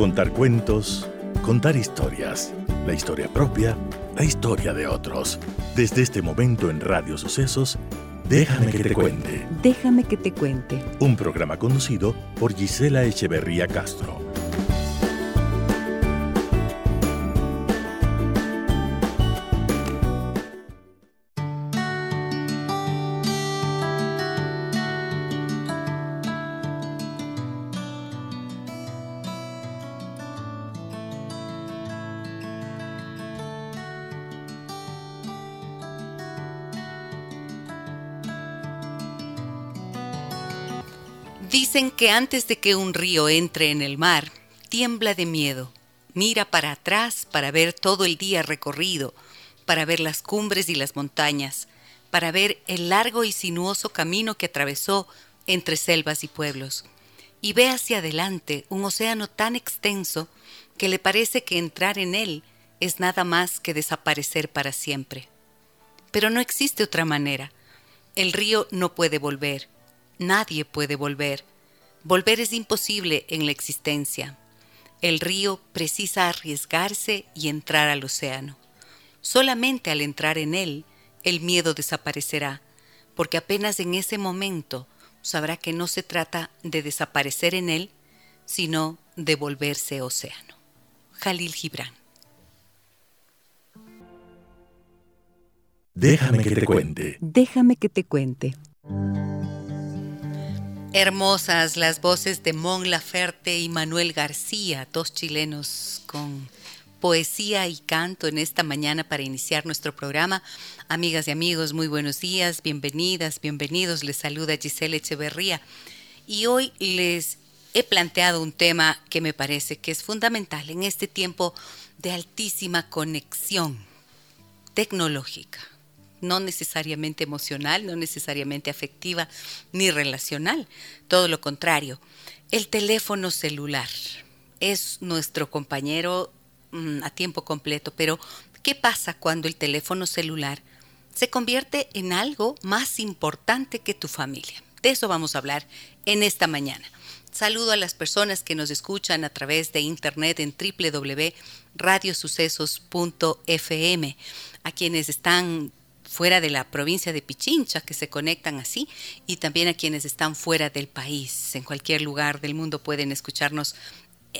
Contar cuentos, contar historias, la historia propia, la historia de otros. Desde este momento en Radio Sucesos, Déjame que te cuente. Déjame que te cuente. Un programa conducido por Gisela Echeverría Castro. Que antes de que un río entre en el mar, tiembla de miedo, mira para atrás para ver todo el día recorrido, para ver las cumbres y las montañas, para ver el largo y sinuoso camino que atravesó entre selvas y pueblos, y ve hacia adelante un océano tan extenso que le parece que entrar en él es nada más que desaparecer para siempre. Pero no existe otra manera. El río no puede volver nadie puede volver. Volver es imposible en la existencia. El río precisa arriesgarse y entrar al océano. Solamente al entrar en él, el miedo desaparecerá, porque apenas en ese momento sabrá que no se trata de desaparecer en él, sino de volverse océano. Jalil Gibran. Déjame que te cuente. Déjame que te cuente. Hermosas las voces de Mon Laferte y Manuel García, dos chilenos con poesía y canto en esta mañana para iniciar nuestro programa. Amigas y amigos, muy buenos días, bienvenidas, bienvenidos. Les saluda Giselle Echeverría y hoy les he planteado un tema que me parece que es fundamental en este tiempo de altísima conexión tecnológica no necesariamente emocional, no necesariamente afectiva ni relacional, todo lo contrario. El teléfono celular es nuestro compañero mm, a tiempo completo, pero ¿qué pasa cuando el teléfono celular se convierte en algo más importante que tu familia? De eso vamos a hablar en esta mañana. Saludo a las personas que nos escuchan a través de internet en www.radiosucesos.fm, a quienes están fuera de la provincia de Pichincha que se conectan así y también a quienes están fuera del país. En cualquier lugar del mundo pueden escucharnos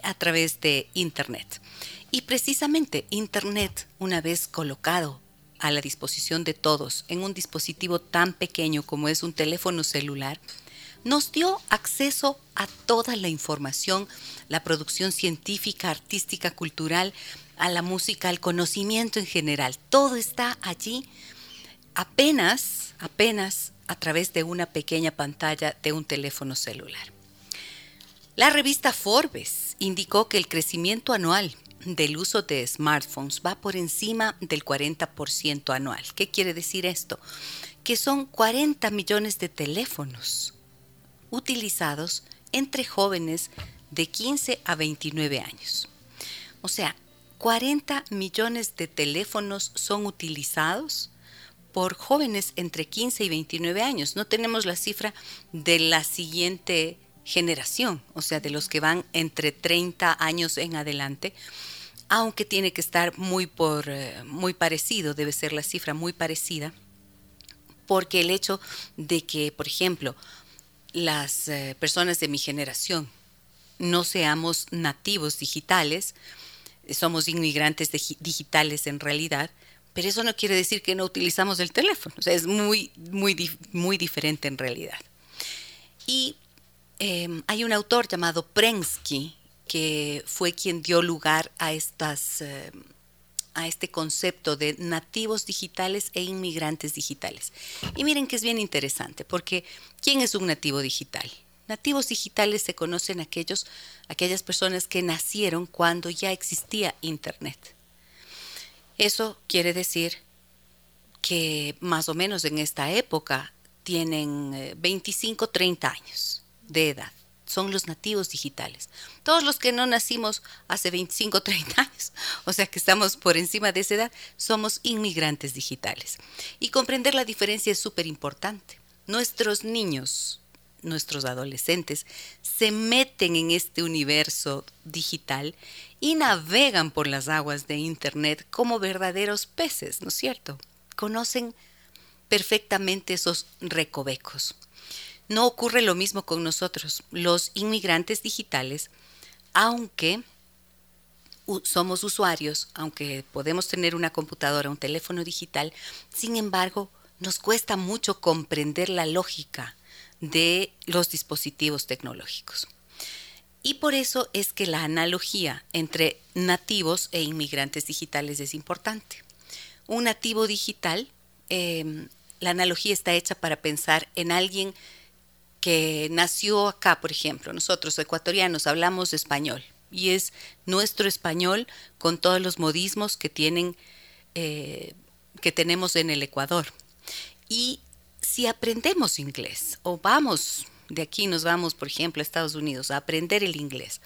a través de Internet. Y precisamente Internet, una vez colocado a la disposición de todos en un dispositivo tan pequeño como es un teléfono celular, nos dio acceso a toda la información, la producción científica, artística, cultural, a la música, al conocimiento en general. Todo está allí apenas, apenas a través de una pequeña pantalla de un teléfono celular. La revista Forbes indicó que el crecimiento anual del uso de smartphones va por encima del 40% anual. ¿Qué quiere decir esto? Que son 40 millones de teléfonos utilizados entre jóvenes de 15 a 29 años. O sea, 40 millones de teléfonos son utilizados por jóvenes entre 15 y 29 años. No tenemos la cifra de la siguiente generación, o sea, de los que van entre 30 años en adelante, aunque tiene que estar muy, por, eh, muy parecido, debe ser la cifra muy parecida, porque el hecho de que, por ejemplo, las eh, personas de mi generación no seamos nativos digitales, somos inmigrantes digitales en realidad, pero eso no quiere decir que no utilizamos el teléfono. O es muy, muy, muy diferente en realidad. Y em, hay un autor llamado Prensky que fue quien dio lugar a estas em, a este concepto de nativos digitales e inmigrantes digitales. Y miren que es bien interesante, porque ¿quién es un nativo digital? Nativos digitales se conocen aquellos, aquellas personas que nacieron cuando ya existía Internet. Eso quiere decir que más o menos en esta época tienen 25, eh, 30 años de edad. Son los nativos digitales. Todos los que no nacimos hace 25, 30 años, o sea que estamos por encima de esa edad, somos inmigrantes digitales. Y comprender la diferencia es súper importante. Nuestros niños nuestros adolescentes se meten en este universo digital y navegan por las aguas de Internet como verdaderos peces, ¿no es cierto? Conocen perfectamente esos recovecos. No ocurre lo mismo con nosotros, los inmigrantes digitales, aunque somos usuarios, aunque podemos tener una computadora, un teléfono digital, sin embargo, nos cuesta mucho comprender la lógica de los dispositivos tecnológicos. Y por eso es que la analogía entre nativos e inmigrantes digitales es importante. Un nativo digital, em, la analogía está hecha para pensar en alguien que nació acá, por ejemplo. Nosotros, ecuatorianos, hablamos español y es nuestro español con todos los modismos que tienen eh, que tenemos en el Ecuador. Y si aprendemos inglés o vamos de aquí nos vamos, por ejemplo, a Estados Unidos a aprender el inglés,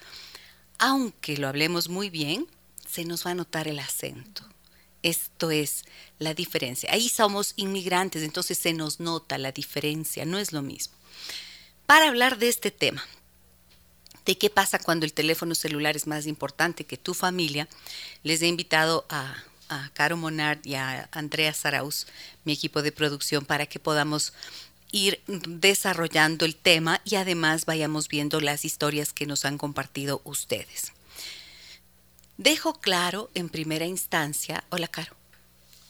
aunque lo hablemos muy bien, se nos va a notar el acento. Esto es la diferencia. Ahí somos inmigrantes, entonces se nos nota la diferencia, no es lo mismo. Para hablar de este tema, de qué pasa cuando el teléfono celular es más importante que tu familia, les he invitado a, a Caro Monard y a Andrea Saraus, mi equipo de producción, para que podamos ir desarrollando el tema y además vayamos viendo las historias que nos han compartido ustedes. Dejo claro en primera instancia, hola Caro.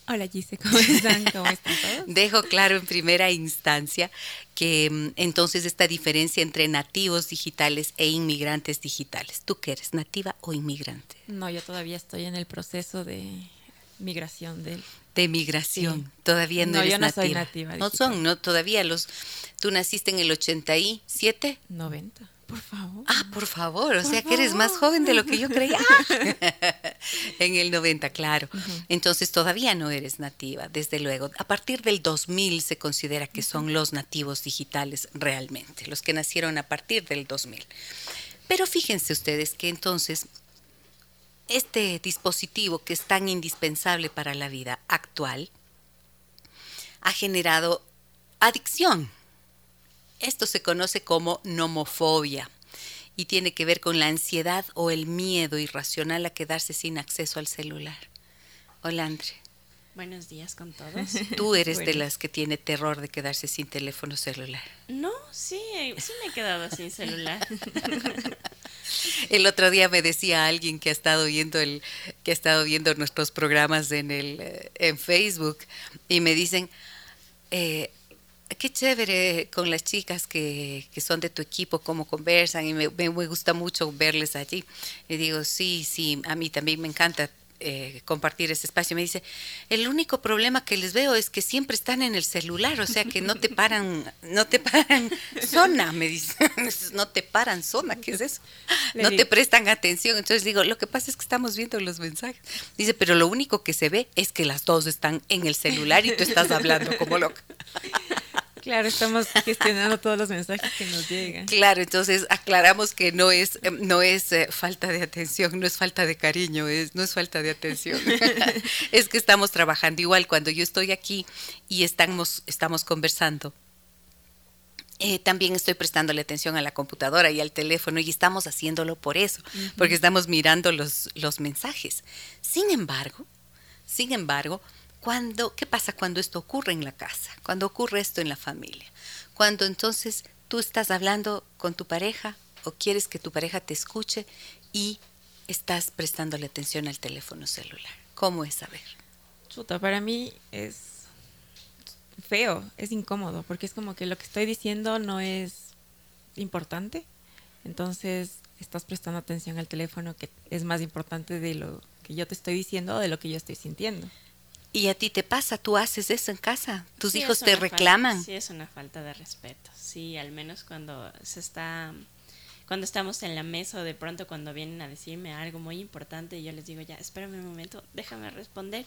Hola Gise, ¿cómo están? ¿Cómo están todos? Dejo claro en primera instancia que mm, entonces esta diferencia entre nativos digitales e inmigrantes digitales. ¿Tú qué eres, nativa o inmigrante? No, yo todavía estoy en el proceso de migración del de migración. Todavía no, eres yo no soy nativa. No son, no todavía los tú naciste en el 87? 90. Por favor. Ah, por favor, o sea que eres más joven de lo que yo creía. en el 90, claro. Entonces todavía no eres nativa, desde luego. A partir del 2000 se considera que son los nativos digitales realmente, los que nacieron a partir del 2000. Pero fíjense ustedes que entonces este dispositivo que es tan indispensable para la vida actual ha generado adicción esto se conoce como nomofobia y tiene que ver con la ansiedad o el miedo irracional a quedarse sin acceso al celular. Hola, Andre. Buenos días con todos. Tú eres de las que tiene terror de quedarse sin teléfono celular. No, sí, sí me he quedado sin celular. El otro día me decía alguien que ha estado viendo el que ha estado viendo nuestros programas en el eh, en Facebook y me dicen eh, qué chévere con las chicas que, que, son de tu equipo, cómo conversan y me, me, gusta mucho verles allí. Le digo, sí, sí, a mí también me encanta eh, compartir ese espacio. Me dice, el único problema que les veo es que siempre están en el celular, o sea que no te paran, no te paran zona, me dice, no te paran zona, ¿qué es eso? No te prestan atención. Entonces digo, lo que pasa es que estamos viendo los mensajes. Dice, pero lo único que se ve es que las dos están en el celular y tú estás hablando como loca. Claro, estamos gestionando todos los mensajes que nos llegan. Claro, entonces aclaramos que no es eh, no es eh, falta de atención, no es falta de cariño, es no es falta de atención. es que estamos trabajando igual cuando yo estoy aquí y estamos estamos conversando. Eh, también estoy prestándole atención a la computadora y al teléfono y estamos haciéndolo por eso, porque estamos mirando los, los mensajes. Sin embargo, sin embargo, ¿Qué pasa cuando esto ocurre en la casa? Cuando ocurre esto en la familia. Cuando entonces tú estás hablando con tu pareja o quieres que tu pareja te escuche y estás prestándole atención al teléfono celular. ¿Cómo es saber? Chuta, para mí es feo, es incómodo, porque es como que lo que estoy diciendo no es importante. Entonces estás prestando atención al teléfono que es más importante de lo que yo te estoy diciendo o de lo que yo estoy sintiendo. ¿Y a ti te pasa? ¿Tú haces eso en casa? ¿Tus hijos te reclaman? sí, es una falta de respeto. Sí, al menos cuando se está cuando estamos en la mesa o de pronto cuando vienen a decirme algo muy importante y yo les digo, ya, espérame un momento, déjame responder.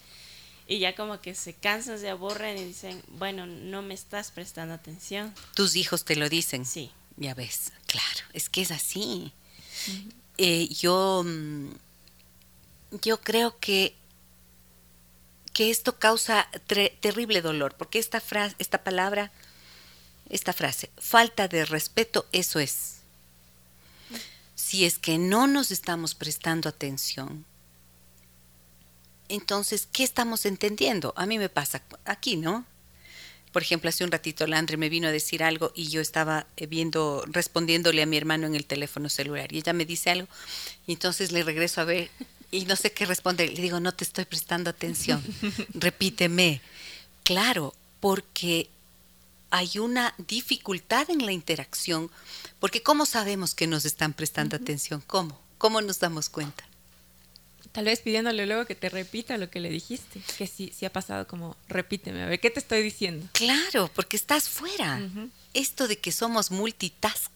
Y ya como que se cansan, se aburren y dicen, bueno, no me estás prestando atención. ¿Tus hijos te lo dicen? Sí. Ya ves, claro, es que es así. Eh, yo, mm, yo creo que que esto causa terrible dolor, porque esta frase, esta palabra esta frase, falta de respeto, eso es. Si es que no nos estamos prestando atención, entonces, ¿qué estamos entendiendo? A mí me pasa aquí, ¿no? Por ejemplo, hace un ratito Landry me vino a decir algo y yo estaba eh, viendo, respondiéndole a mi hermano en el teléfono celular y ella me dice algo y entonces le regreso a ver y no sé qué responder. Le digo, no te estoy prestando atención, repíteme. Claro, porque hay una dificultad en la interacción, porque ¿cómo sabemos que nos están prestando atención? ¿Cómo? ¿Cómo nos damos cuenta? Tal vez pidiéndole luego que te repita lo que le dijiste, que sí, sí ha pasado como, repíteme, a ver, ¿qué te estoy diciendo? Claro, porque estás fuera. Esto de que somos multitask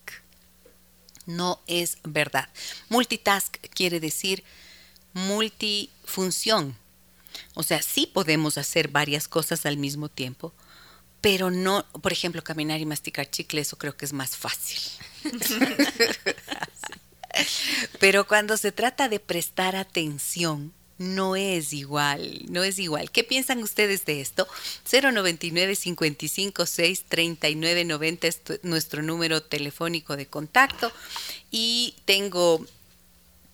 no es verdad. Multitask quiere decir multifunción. O sea, sí podemos hacer varias cosas al mismo tiempo, pero no, por ejemplo, caminar y masticar chicle, eso creo que es más fácil. Pero cuando se trata de prestar atención, no es igual, no es igual. ¿Qué piensan ustedes de esto? 099 556 3990 es nuestro número telefónico de contacto y tengo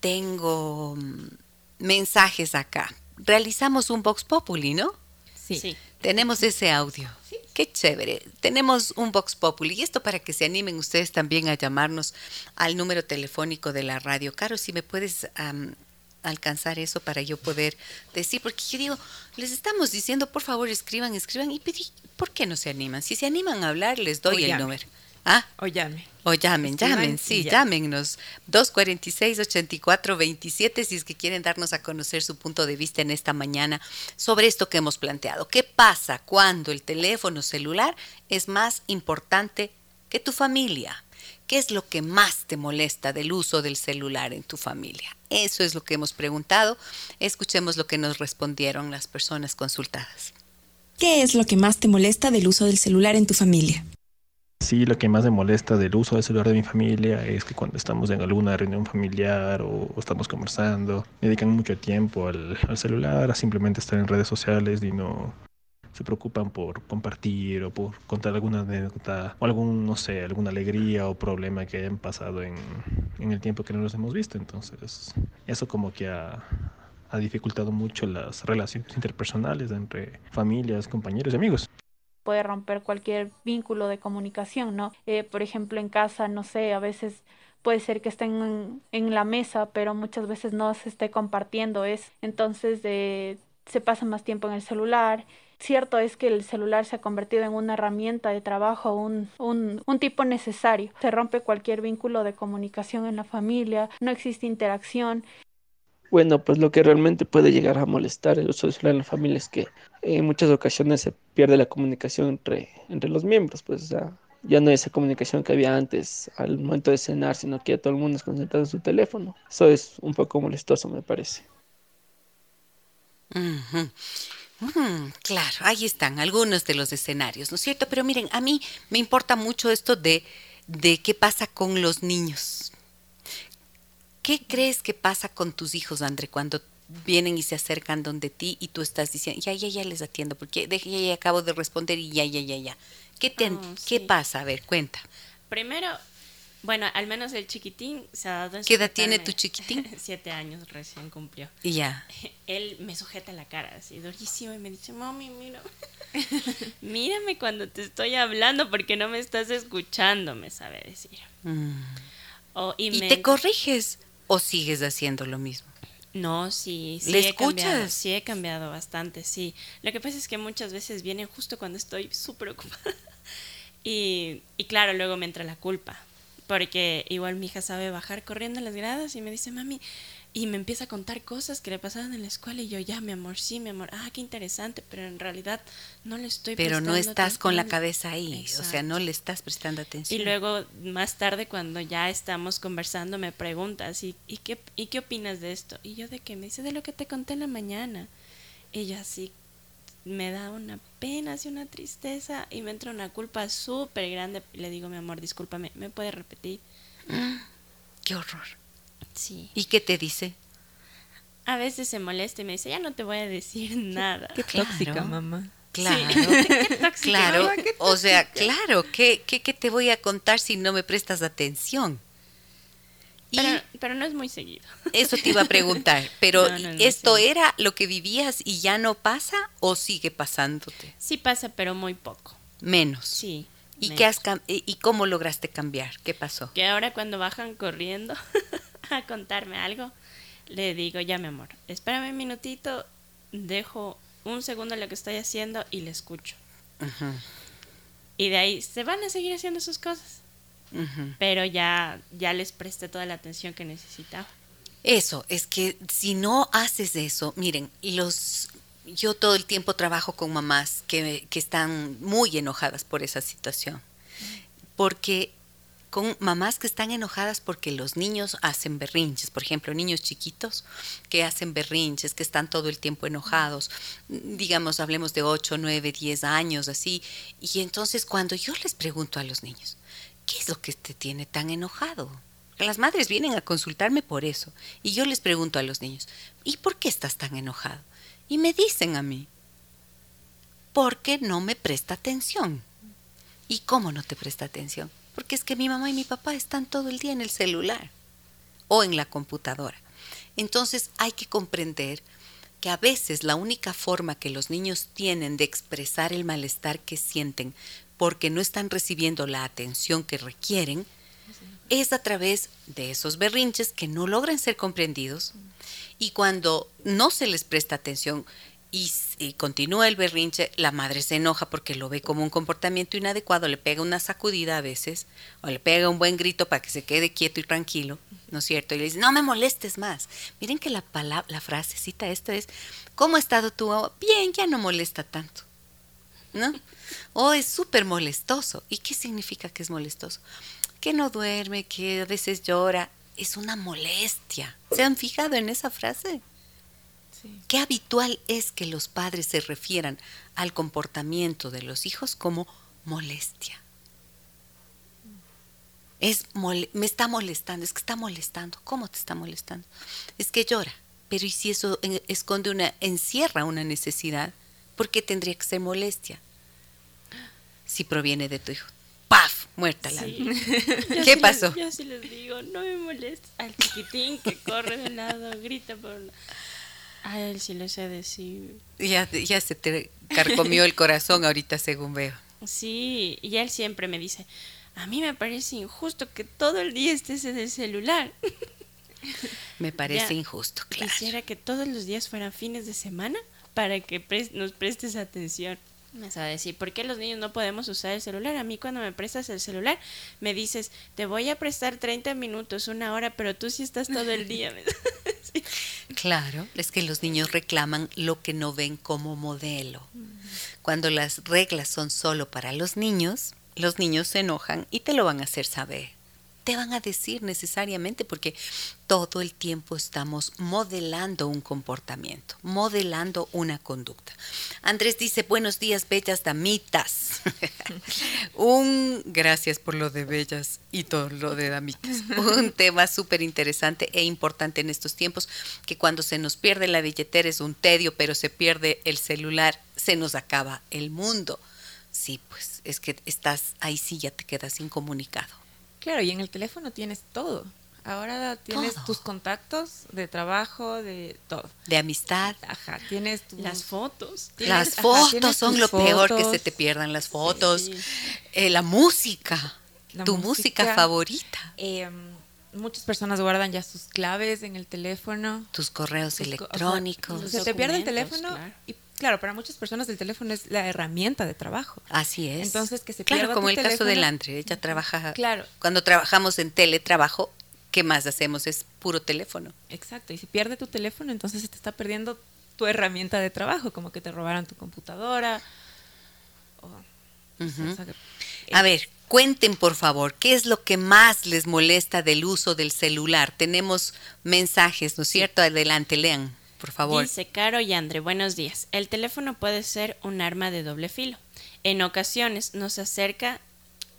tengo mm, mensajes acá. Realizamos un Vox Populi, ¿no? Sí. Tenemos ese audio. Qué chévere. Tenemos un Vox Populi. Y esto para que se animen ustedes también a llamarnos al número telefónico de la radio. Caro, si me puedes alcanzar eso para yo poder decir, porque yo digo, les estamos diciendo, por favor, escriban, escriban. Y pedí, ¿por qué no se animan? Si se animan a hablar, les doy el número. ¿Ah? O llame. O llamen, llamen, sí, llámennos. 246-8427 si es que quieren darnos a conocer su punto de vista en esta mañana sobre esto que hemos planteado. ¿Qué pasa cuando el teléfono celular es más importante que tu familia? ¿Qué es lo que más te molesta del uso del celular en tu familia? Eso es lo que hemos preguntado. Escuchemos lo que nos respondieron las personas consultadas. ¿Qué es lo que más te molesta del uso del celular en tu familia? Sí, lo que más me molesta del uso del celular de mi familia es que cuando estamos en alguna reunión familiar o, estamos conversando, dedican mucho tiempo al, celular, a simplemente estar en redes sociales y no se preocupan por compartir o por contar alguna anécdota o algún, no sé, alguna alegría o problema que hayan pasado en, en el tiempo que no nos hemos visto. Entonces, eso como que ha dificultado mucho las relaciones interpersonales entre familias, compañeros y amigos puede romper cualquier vínculo de comunicación, ¿no? Eh, por ejemplo, en casa, no sé, a veces puede ser que estén en, la mesa, pero muchas veces no se esté compartiendo es, entonces eh, se pasa más tiempo en el celular. Cierto es que el celular se ha convertido en una herramienta de trabajo, un, un, un tipo necesario. Se rompe cualquier vínculo de comunicación en la familia, no existe interacción bueno, pues lo que realmente puede llegar a molestar el uso del celular en la familia es que en muchas ocasiones se pierde la comunicación entre, entre los miembros, pues ya no hay esa comunicación que había antes al momento de cenar, sino que ya todo el mundo es concentrado en su teléfono. Eso es un poco molestoso, me parece. Mm, claro, ahí están algunos de los escenarios, ¿no es cierto? Pero miren, a mí me importa mucho esto de, de qué pasa con los niños. ¿Qué crees que pasa con tus hijos, André, cuando vienen y se acercan donde ti y tú estás diciendo, ya, ya, ya les atiendo, porque ya, ya, acabo de responder y ya, ya, ya, ya. ¿Qué, te, oh, ¿qué pasa? A ver, cuenta. Primero, bueno, al menos el chiquitín se ha dado en ¿Qué edad tiene tu chiquitín? Siete años recién cumplió. Y ya. Él me sujeta la cara así, durísimo, y me dice, mami, mira, mírame cuando te estoy hablando porque no me estás escuchando, me sabe decir. Mm. y, te corriges o sigues haciendo lo mismo? No, sí, sí. ¿Le he escuchas? Cambiado, sí, he cambiado bastante, sí. Lo que pasa es que muchas veces vienen justo cuando estoy súper ocupada. Y, y claro, luego me entra la culpa. Porque igual mi hija sabe bajar corriendo las gradas y me dice, mami, y me empieza a contar cosas que le pasaban en la escuela y yo ya, mi amor, sí, mi amor, ah, qué interesante, pero en realidad no le estoy Pero no estás con la cabeza ahí, o sea, no le estás prestando atención. Y luego más tarde cuando ya estamos conversando me preguntas, ¿y, y, qué, ¿y qué opinas de esto? Y yo de qué, me dice de lo que te conté en la mañana. Y yo así me da una pena, así una tristeza y me entra una culpa súper grande. Le digo, mi amor, discúlpame, ¿me puedes repetir? qué horror. Sí. ¿Y qué te dice? A veces se molesta y me dice, ya no te voy a decir nada. Qué tóxica, mamá. Claro, Qué claro. O sea, claro, ¿qué, qué, qué te voy a contar si no me prestas atención? Y Pero, pero no es muy seguido. eso te iba a preguntar, pero No, no, no, ¿esto era lo que vivías y ya no pasa o sigue pasándote? Sí pasa, pero muy poco. Menos. Sí. ¿Y, menos. qué has y cómo lograste cambiar? ¿Qué pasó? Que ahora cuando bajan corriendo a contarme algo, le digo, ya mi amor, espérame un minutito, dejo un segundo lo que estoy haciendo y le escucho. Y de ahí se van a seguir haciendo sus cosas. Pero ya, ya les presté toda la atención que necesitaba. Eso, es que si no haces eso, miren, los yo todo el tiempo trabajo con mamás que, que están muy enojadas por esa situación. Porque con mamás que están enojadas porque los niños hacen berrinches, por ejemplo, niños chiquitos que hacen berrinches, que están todo el tiempo enojados, digamos, hablemos de 8, 9, 10 años, así, y entonces cuando yo les pregunto a los niños, ¿qué es lo que te tiene tan enojado? Las madres vienen a consultarme por eso, y yo les pregunto a los niños, ¿y por qué estás tan enojado? Y me dicen a mí, porque no me presta atención. ¿Y cómo no te presta atención? Porque es que mi mamá y mi papá están todo el día en el celular o en la computadora. Entonces hay que comprender que a veces la única forma que los niños tienen de expresar el malestar que sienten porque no están recibiendo la atención que requieren es a través de esos berrinches que no logran ser comprendidos y cuando no se les presta atención y, continúa el berrinche, la madre se enoja porque lo ve como un comportamiento inadecuado, le pega una sacudida a veces, o le pega un buen grito para que se quede quieto y tranquilo, ¿no es cierto? Y le dice, no me molestes más. Miren que la, palabra, la frasecita esta es, ¿cómo ha estado tú? Bien, ya no molesta tanto. ¿No? O es súper molestoso. ¿Y qué significa que es molestoso? Que no duerme, que a veces llora. Es una molestia. ¿Se han fijado en esa frase? Sí. Qué habitual es que los padres se refieran al comportamiento de los hijos como molestia. Es me está molestando, es que está molestando. ¿Cómo te está molestando? Es que llora. Pero ¿y si eso eh, esconde una, encierra una necesidad? ¿Por qué tendría que ser molestia? Si proviene de tu hijo. ¡Paf! Muerta la Sí. ¿Qué sí pasó? Les, yo sí les digo, no me molestes. Al chiquitín que corre de lado, grita por... un- A él sí le sé decir. Ya, ya se te carcomió el corazón ahorita según veo. Sí, y él siempre me dice, a mí me parece injusto que todo el día estés en el celular. Me parece Ya, injusto, claro. Quisiera que todos los días fueran fines de semana para que pres- nos prestes atención. Me a decir, ¿por qué los niños no podemos usar el celular? A mí cuando me prestas el celular me dices, te voy a prestar 30 minutos, una hora, pero tú sí estás todo el día. Sí. Claro, es que los niños reclaman lo que no ven como modelo. Cuando las reglas son solo para los niños, los niños se enojan y te lo van a hacer saber. Te van a decir necesariamente porque todo el tiempo estamos modelando un comportamiento, modelando una conducta. Andrés dice, buenos días, bellas damitas. un, gracias por lo de bellas y todo lo de damitas. Un tema súper interesante e importante en estos tiempos, que cuando se nos pierde la billetera es un tedio, pero se pierde el celular, se nos acaba el mundo. Sí, pues es que estás ahí sí ya te quedas incomunicado. Claro, y en el teléfono tienes todo. Ahora tienes Todo. tus contactos de trabajo, de todo. De amistad. Ajá, tienes tus... Las fotos. tienes- Las ajá, fotos son lo peor que se fotos, te pierdan las fotos. Sí. Eh, la música, La tu música, música. favorita, eh, muchas personas guardan ya sus claves en el teléfono. tus correos tus co- o sea, electrónicos. Se te pierde el teléfono claro. y claro, para muchas personas el teléfono es la herramienta de trabajo. Así es. Entonces, que se Claro, pierda como tu el caso de teléfono. Landry, ella trabaja. Claro. Cuando trabajamos en teletrabajo, ¿qué más hacemos? Es puro teléfono. Exacto, y si pierde tu teléfono, entonces se te está perdiendo tu herramienta de trabajo, como que te robaran tu computadora. o- Ujú. o sea, A ver, cuenten por favor, ¿qué es lo que más les molesta del uso del celular? Tenemos mensajes, ¿no es cierto? Adelante, lean, por favor. Dice Caro y Andre, buenos días. El teléfono puede ser un arma de doble filo. En ocasiones nos acerca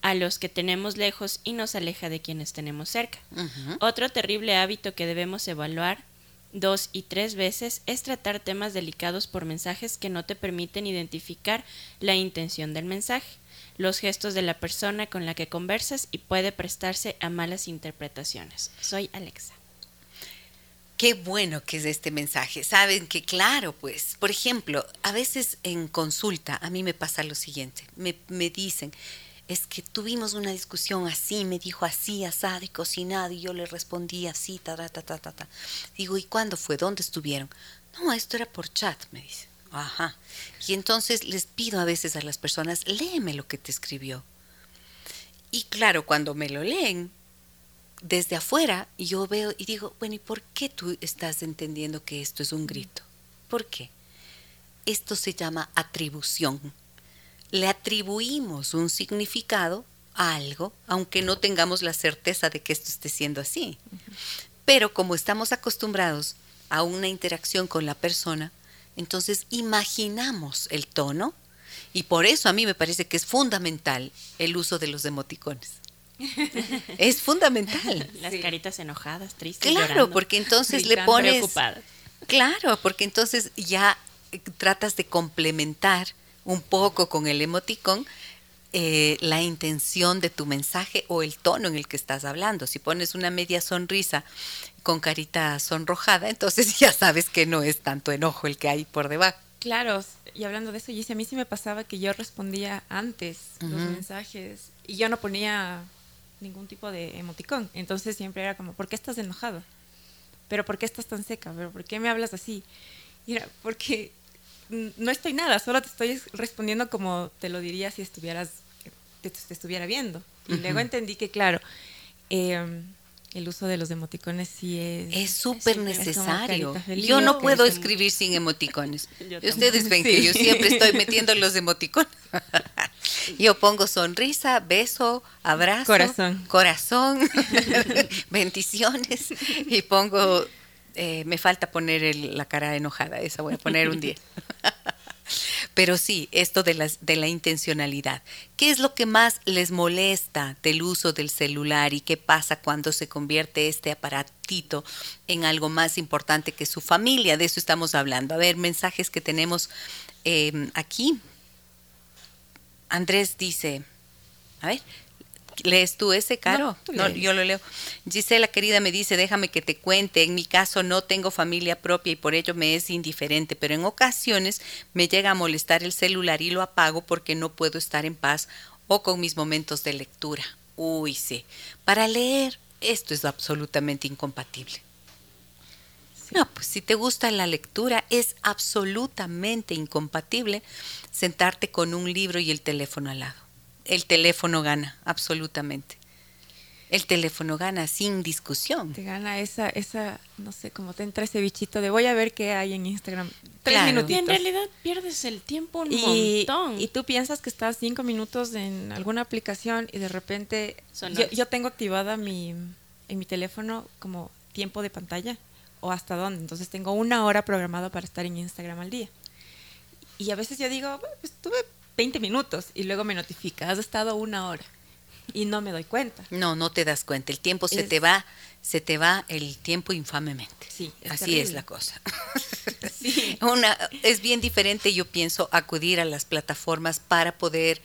a los que tenemos lejos y nos aleja de quienes tenemos cerca. Otro terrible hábito que debemos evaluar dos y tres veces es tratar temas delicados por mensajes que no te permiten identificar la intención del mensaje, los gestos de la persona con la que conversas y puede prestarse a malas interpretaciones. Soy Alexa. Qué bueno que es este mensaje. Saben que, claro, pues, por ejemplo, a veces en consulta a mí me pasa lo siguiente. Me, me dicen, es que tuvimos una discusión así, me dijo así, asado y cocinado, y yo le respondí así, ta, ta, ta, ta, ta. Digo, ¿y cuándo fue? ¿Dónde estuvieron? No, esto era por chat, me dice. Ajá. Y entonces les pido a veces a las personas, léeme lo que te escribió. Y claro, cuando me lo leen, desde afuera yo veo y digo, bueno, ¿y por qué tú estás entendiendo que esto es un grito? ¿Por qué? Esto se llama atribución. Le atribuimos un significado a algo, aunque no tengamos la certeza de que esto esté siendo así. Pero como estamos acostumbrados a una interacción con la persona, entonces imaginamos el tono y por eso a mí me parece que es fundamental el uso de los emoticones. es fundamental. Las caritas enojadas, tristes. Claro, porque entonces le pones... Claro, porque entonces ya tratas de complementar un poco con el emoticón eh, la intención de tu mensaje o el tono en el que estás hablando. Si pones una media sonrisa con carita sonrojada, entonces ya sabes que no es tanto enojo el que hay por debajo. Claro, y hablando de eso, a mí sí me pasaba que yo respondía antes los mensajes y yo no ponía ningún tipo de emoticón. Entonces siempre era como, ¿por qué estás enojado? ¿Pero por qué estás tan seca? ¿Pero por qué me hablas así? Y era, porque no estoy nada, solo te estoy respondiendo como te lo diría si estuvieras, te, estuviera viendo. Y luego entendí que, claro, em, el uso de los emoticones sí es... Es súper necesario. Yo no puedo escribir sin emoticones. Ustedes ven que yo siempre estoy metiendo los emoticones. yo pongo sonrisa, beso, abrazo, corazón, corazón bendiciones y pongo... Eh, me falta poner la cara enojada, esa voy a poner un día. Pero sí, esto de, las, de la intencionalidad. ¿Qué es lo que más les molesta del uso del celular y qué pasa cuando se convierte este aparatito en algo más importante que su familia? De eso estamos hablando. A ver, mensajes que tenemos eh, aquí. Andrés dice, a ver, ¿Lees tú ese, Caro? No, yo lo leo. Gisela, querida, me dice, déjame que te cuente. En mi caso no tengo familia propia y por ello me es indiferente, pero en ocasiones me llega a molestar el celular y lo apago porque no puedo estar en paz o con mis momentos de lectura. Uy, sí. Para leer, esto es absolutamente incompatible. No, pues si te gusta la lectura, es absolutamente incompatible sentarte con un libro y el teléfono al lado el teléfono gana, absolutamente. El teléfono gana sin discusión. Te gana esa, esa, no sé, como te entra ese bichito de voy a ver qué hay en Instagram. Tres minutos. Y en realidad pierdes el tiempo un montón. Y tú piensas que estás cinco minutos en alguna aplicación y de repente yo, yo, tengo activada mi, en mi teléfono como tiempo de pantalla o hasta dónde. Entonces tengo una hora programada para estar en Instagram al día. Y a veces yo digo, pues tuve 20 minutos y luego me notifica, has estado una hora y no me doy cuenta. No, no te das cuenta, el tiempo se te va, se te va el tiempo infamemente. Sí, así es la cosa. Una es bien diferente, yo pienso, acudir a las plataformas para poder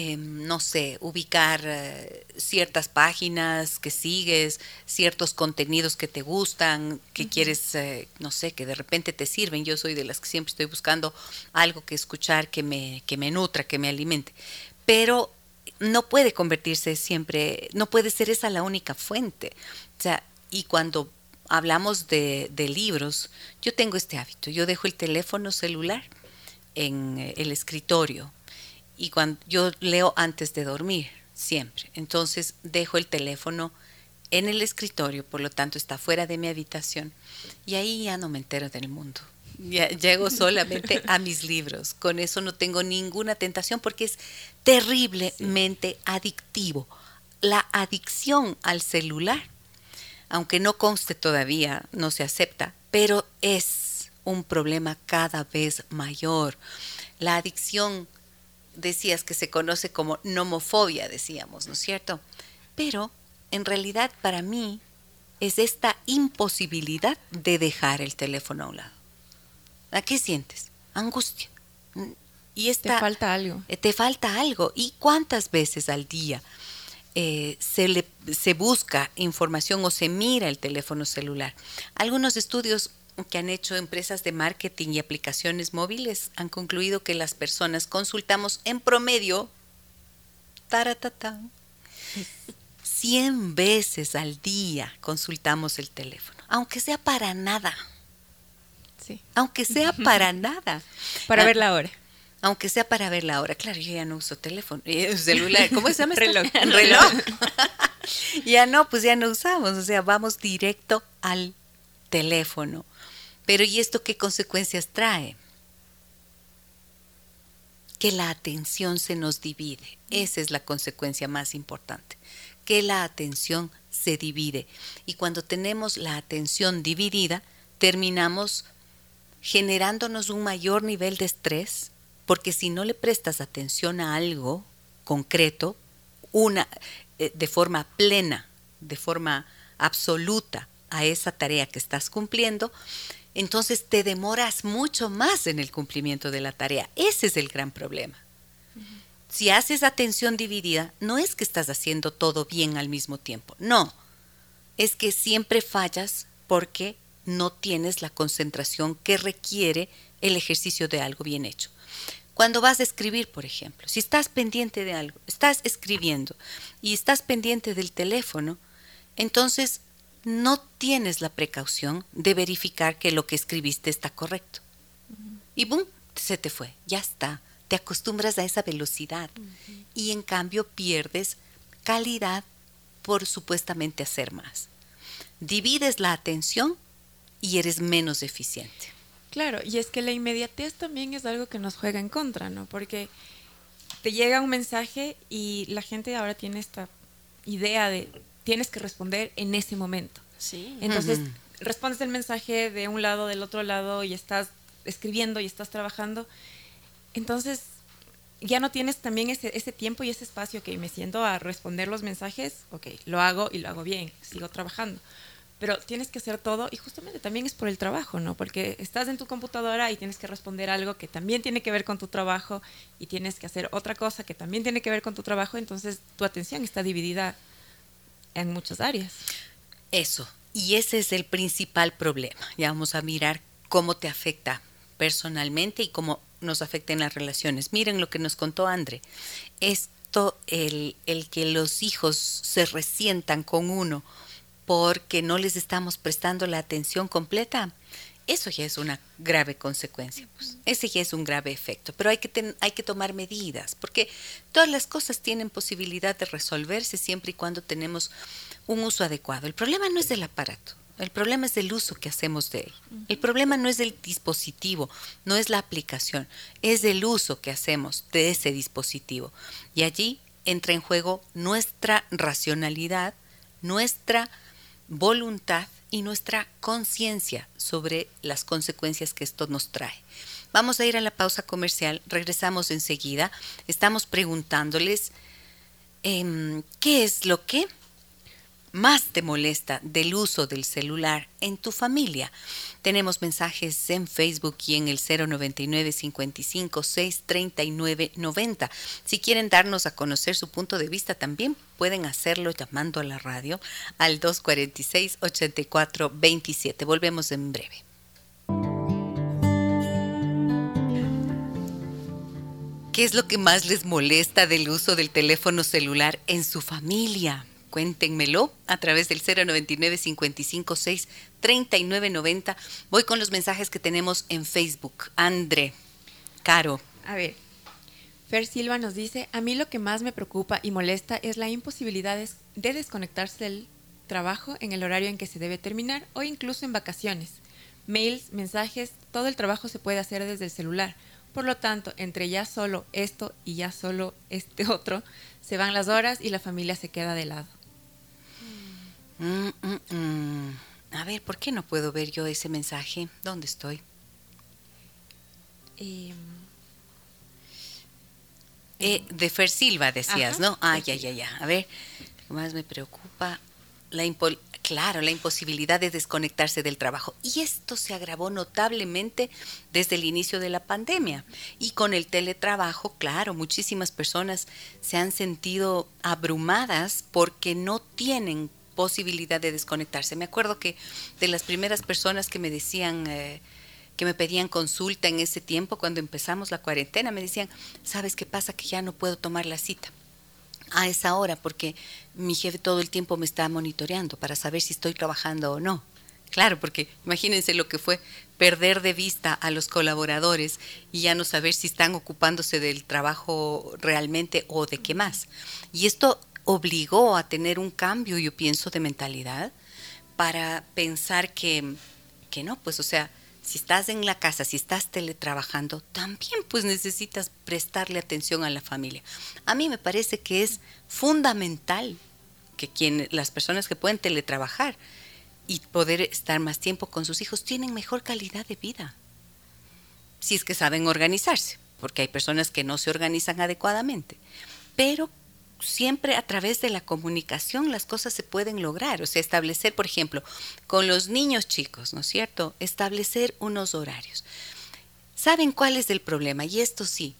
Em, no sé, ubicar eh, ciertas páginas que sigues, ciertos contenidos que te gustan, que quieres, eh, no sé, que de repente te sirven. Yo soy de las que siempre estoy buscando algo que escuchar que me, que me nutra, que me alimente. Pero no puede convertirse siempre, no puede ser esa la única fuente. O sea, y cuando hablamos de, de libros, yo tengo este hábito, yo dejo el teléfono celular en eh, el escritorio y cuando yo leo antes de dormir, siempre. Entonces dejo el teléfono en el escritorio, por lo tanto está fuera de mi habitación y ahí ya no me entero del mundo. Ya llego solamente a mis libros. Con eso no tengo ninguna tentación porque es terriblemente adictivo. La adicción al celular, aunque no conste todavía, no se acepta, pero es un problema cada vez mayor. La adicción decías que se conoce como nomofobia, decíamos, ¿no es cierto? Pero en realidad para mí es esta imposibilidad de dejar el teléfono a un lado. ¿A qué sientes? Angustia. Y esta, te falta algo. Eh, te falta algo. ¿Y cuántas veces al día eh, se, le, se busca información o se mira el teléfono celular? Algunos estudios que han hecho empresas de marketing y aplicaciones móviles han concluido que las personas consultamos en promedio taratata, 100 veces al día consultamos el teléfono, aunque sea para nada. Sí. Aunque sea para nada. Para Ah, ver la hora. Aunque sea para ver la hora. Claro, yo ya no uso teléfono. eh, celular. ¿Cómo se llama? esto? Reloj. Reloj. ya no, pues ya no usamos. O sea, vamos directo al teléfono. Pero ¿y esto qué consecuencias trae? Que la atención se nos divide. Esa es la consecuencia más importante. Que la atención se divide. Y cuando tenemos la atención dividida, terminamos generándonos un mayor nivel de estrés, porque si no le prestas atención a algo concreto, una eh, de forma plena, de forma absoluta a esa tarea que estás cumpliendo, entonces te demoras mucho más en el cumplimiento de la tarea. Ese es el gran problema. Si haces atención dividida, no es que estás haciendo todo bien al mismo tiempo, no, es que siempre fallas porque no tienes la concentración que requiere el ejercicio de algo bien hecho. Cuando vas a escribir, por ejemplo, si estás pendiente de algo, estás escribiendo y estás pendiente del teléfono, entonces no tienes la precaución de verificar que lo que escribiste está correcto. Y boom, se te fue, ya está. Te acostumbras a esa velocidad y en cambio pierdes calidad por supuestamente hacer más. Divides la atención y eres menos eficiente. Claro, y es que la inmediatez también es algo que nos juega en contra, ¿no? Porque te llega un mensaje y la gente ahora tiene esta idea de tienes que responder en ese momento. Sí. Entonces, respondes el mensaje de un lado, del otro lado y estás escribiendo y estás trabajando. Entonces, ya no tienes también ese, ese tiempo y ese espacio que me siento a responder los mensajes, ok, lo hago y lo hago bien, sigo trabajando. Pero tienes que hacer todo y justamente también es por el trabajo, ¿no? Porque estás en tu computadora y tienes que responder algo que también tiene que ver con tu trabajo y tienes que hacer otra cosa que también tiene que ver con tu trabajo, entonces tu atención está dividida en muchas áreas. Eso, y ese es el principal problema. Ya vamos a mirar cómo te afecta personalmente y cómo nos afecta en las relaciones. Miren lo que nos contó Andre. Esto, el, el que los hijos se resientan con uno porque no les estamos prestando la atención completa, eso ya es una grave consecuencia. Pues. Ese ya es un grave efecto. Pero hay que, ten- hay que tomar medidas, porque todas las cosas tienen posibilidad de resolverse siempre y cuando tenemos un uso adecuado. El problema no es del aparato, el problema es del uso que hacemos de él. El problema no es del dispositivo, no es la aplicación, es del uso que hacemos de ese dispositivo. Y allí entra en juego nuestra racionalidad, nuestra voluntad y nuestra conciencia sobre las consecuencias que esto nos trae. Vamos a ir a la pausa comercial, regresamos enseguida. Estamos preguntándoles em, qué es lo que más te molesta del uso del celular en tu familia. Tenemos mensajes en Facebook y en el 099 55 639 90. Si quieren darnos a conocer su punto de vista también pueden hacerlo llamando a la radio al 246 84 27. Volvemos en breve. ¿Qué es lo que más les molesta del uso del teléfono celular en su familia? Cuéntenmelo a través del 099 556 3990. Voy con los mensajes que tenemos en Facebook. Andre, Caro, A ver, Fer Silva nos dice, a mí lo que más me preocupa y molesta es la imposibilidad de desconectarse del trabajo en el horario en que se debe terminar o incluso en vacaciones. Mails, mensajes, todo el trabajo se puede hacer desde el celular. Por lo tanto, entre ya solo esto y ya solo este otro, se van las horas y la familia se queda de lado. Mm, mm, mm. A ver, ¿por qué no puedo ver yo ese mensaje? ¿Dónde estoy? Em, Eh, de Fer Silva decías, Ajá, ¿no? Ah, ya, ya, ya. A ver, lo más me preocupa, la Claro, la imposibilidad de desconectarse del trabajo. Y esto se agravó notablemente desde el inicio de la pandemia. Y con el teletrabajo, claro, muchísimas personas se han sentido abrumadas porque no tienen posibilidad de desconectarse. Me acuerdo que de las primeras personas que me decían... Eh, que me pedían consulta en ese tiempo cuando empezamos la cuarentena, me decían, ¿sabes qué pasa? Que ya no puedo tomar la cita a esa hora porque mi jefe todo el tiempo me está monitoreando para saber si estoy trabajando o no. Claro, porque imagínense lo que fue perder de vista a los colaboradores y ya no saber si están ocupándose del trabajo realmente o de qué más. Y esto obligó a tener un cambio, yo pienso, de mentalidad para pensar que, que no, pues o sea, si estás en la casa, si estás teletrabajando, también pues necesitas prestarle atención a la familia. A mí me parece que es fundamental que quien, las personas que pueden teletrabajar y poder estar más tiempo con sus hijos tienen mejor calidad de vida. Si es que saben organizarse, porque hay personas que no se organizan adecuadamente. Pero siempre a través de la comunicación las cosas se pueden lograr. O sea, establecer, por ejemplo, con los niños chicos, ¿no es cierto? Establecer unos horarios. ¿Saben cuál es el problema? Y esto sí,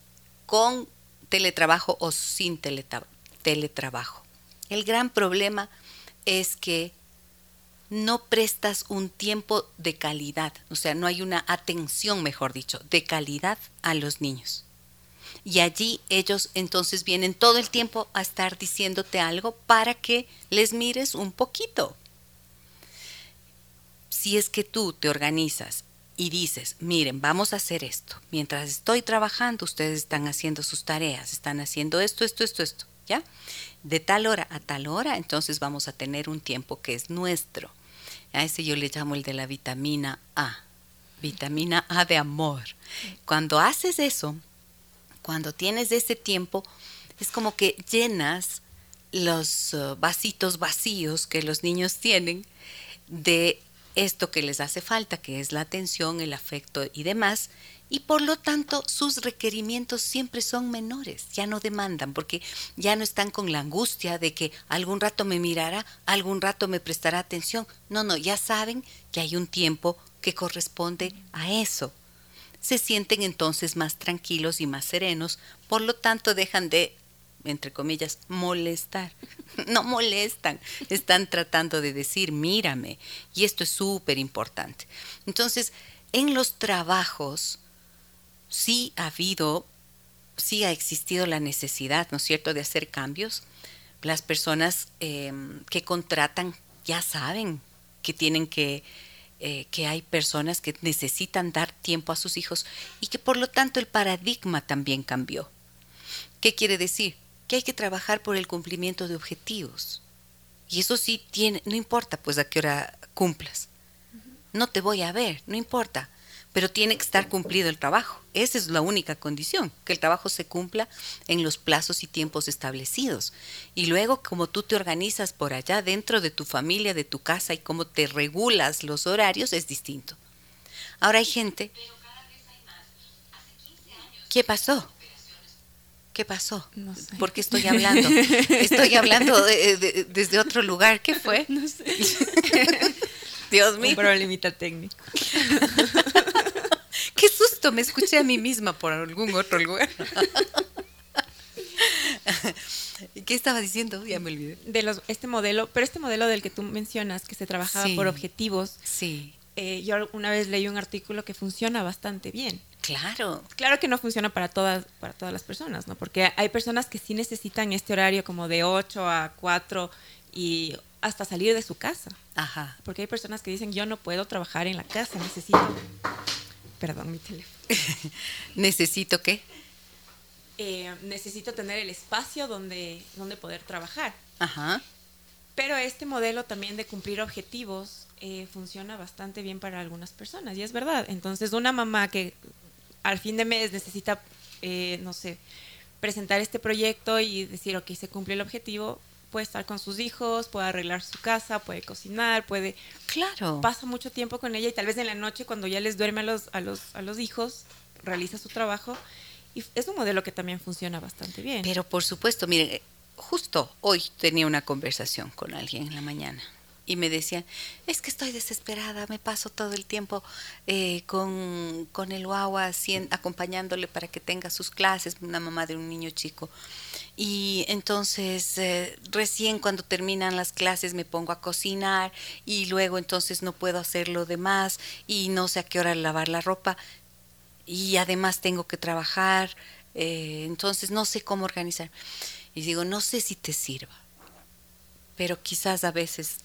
con teletrabajo o sin teletrabajo. El gran problema es que no prestas un tiempo de calidad, o sea, no hay una atención, mejor dicho, de calidad a los niños. Y allí ellos entonces vienen todo el tiempo a estar diciéndote algo para que les mires un poquito. Si es que tú te organizas y dices, miren, vamos a hacer esto. Mientras estoy trabajando, ustedes están haciendo sus tareas, están haciendo esto, esto, esto, esto, ¿ya? De tal hora a tal hora, entonces vamos a tener un tiempo que es nuestro. A ese yo le llamo el de la vitamina A, vitamina A de amor. Cuando haces eso, cuando tienes ese tiempo, es como que llenas los uh, vasitos vacíos que los niños tienen de esto que les hace falta, que es la atención, el afecto y demás, y por lo tanto sus requerimientos siempre son menores, ya no demandan, porque ya no están con la angustia de que algún rato me mirará, algún rato me prestará atención. No, no, ya saben que hay un tiempo que corresponde a eso se sienten entonces más tranquilos y más serenos, por lo tanto dejan de, entre comillas, molestar. No molestan, están tratando de decir, mírame, y esto es súper importante. Entonces, en los trabajos sí ha habido, sí ha existido la necesidad, ¿no es cierto?, de hacer cambios. Las personas em, que contratan ya saben que tienen que eh, que hay personas que necesitan dar tiempo a sus hijos y que por lo tanto el paradigma también cambió. ¿Qué quiere decir? Que hay que trabajar por el cumplimiento de objetivos. Y eso sí tiene, no importa pues a qué hora cumplas. No te voy a ver, no importa pero tiene que estar cumplido el trabajo. Esa es la única condición, que el trabajo se cumpla en los plazos y tiempos establecidos. Y luego, como tú te organizas por allá dentro de tu familia, de tu casa y cómo te regulas los horarios, es distinto. Ahora hay gente... ¿Qué pasó? ¿Qué pasó? No sé. ¿Por qué estoy hablando? Estoy hablando desde otro lugar. ¿Qué fue? No sé. Dios mío. Un problemita técnico. Me escuché a mí misma por algún otro lugar. ¿Qué estaba diciendo? Ya me olvidé. De los, este modelo, pero este modelo del que tú mencionas, que se trabajaba por objetivos. Sí. Eh, yo una vez leí un artículo que funciona bastante bien. Claro. Claro que no funciona para todas, para todas las personas, ¿no? Porque hay personas que sí necesitan este horario como de 8 a 4 y hasta salir de su casa. Ajá. Porque hay personas que dicen, yo no puedo trabajar en la casa, necesito Perdón, mi teléfono. ¿Necesito qué? Eh, necesito tener el espacio donde, donde poder trabajar. Ajá. Pero este modelo también de cumplir objetivos eh, funciona bastante bien para algunas personas, y es verdad. Entonces, una mamá que al fin de mes necesita, eh, no sé, presentar este proyecto y decir, ok, se cumple el objetivo, puede estar con sus hijos, puede arreglar su casa, puede cocinar, puede... Claro. Pasa mucho tiempo con ella y tal vez en la noche cuando ya les duerme a los, a los, a los hijos, realiza su trabajo. Y es un modelo que también funciona bastante bien. Pero por supuesto, miren, justo hoy tenía una conversación con alguien en la mañana y me decían, es que estoy desesperada, me paso todo el tiempo eh, con, con, el guagua acompañándole para que tenga sus clases, una mamá de un niño chico. Y entonces eh, recién cuando terminan las clases me pongo a cocinar y luego entonces no puedo hacer lo demás y no sé a qué hora lavar la ropa y además tengo que trabajar, eh, entonces no sé cómo organizar. Y digo, no sé si te sirva, pero quizás a veces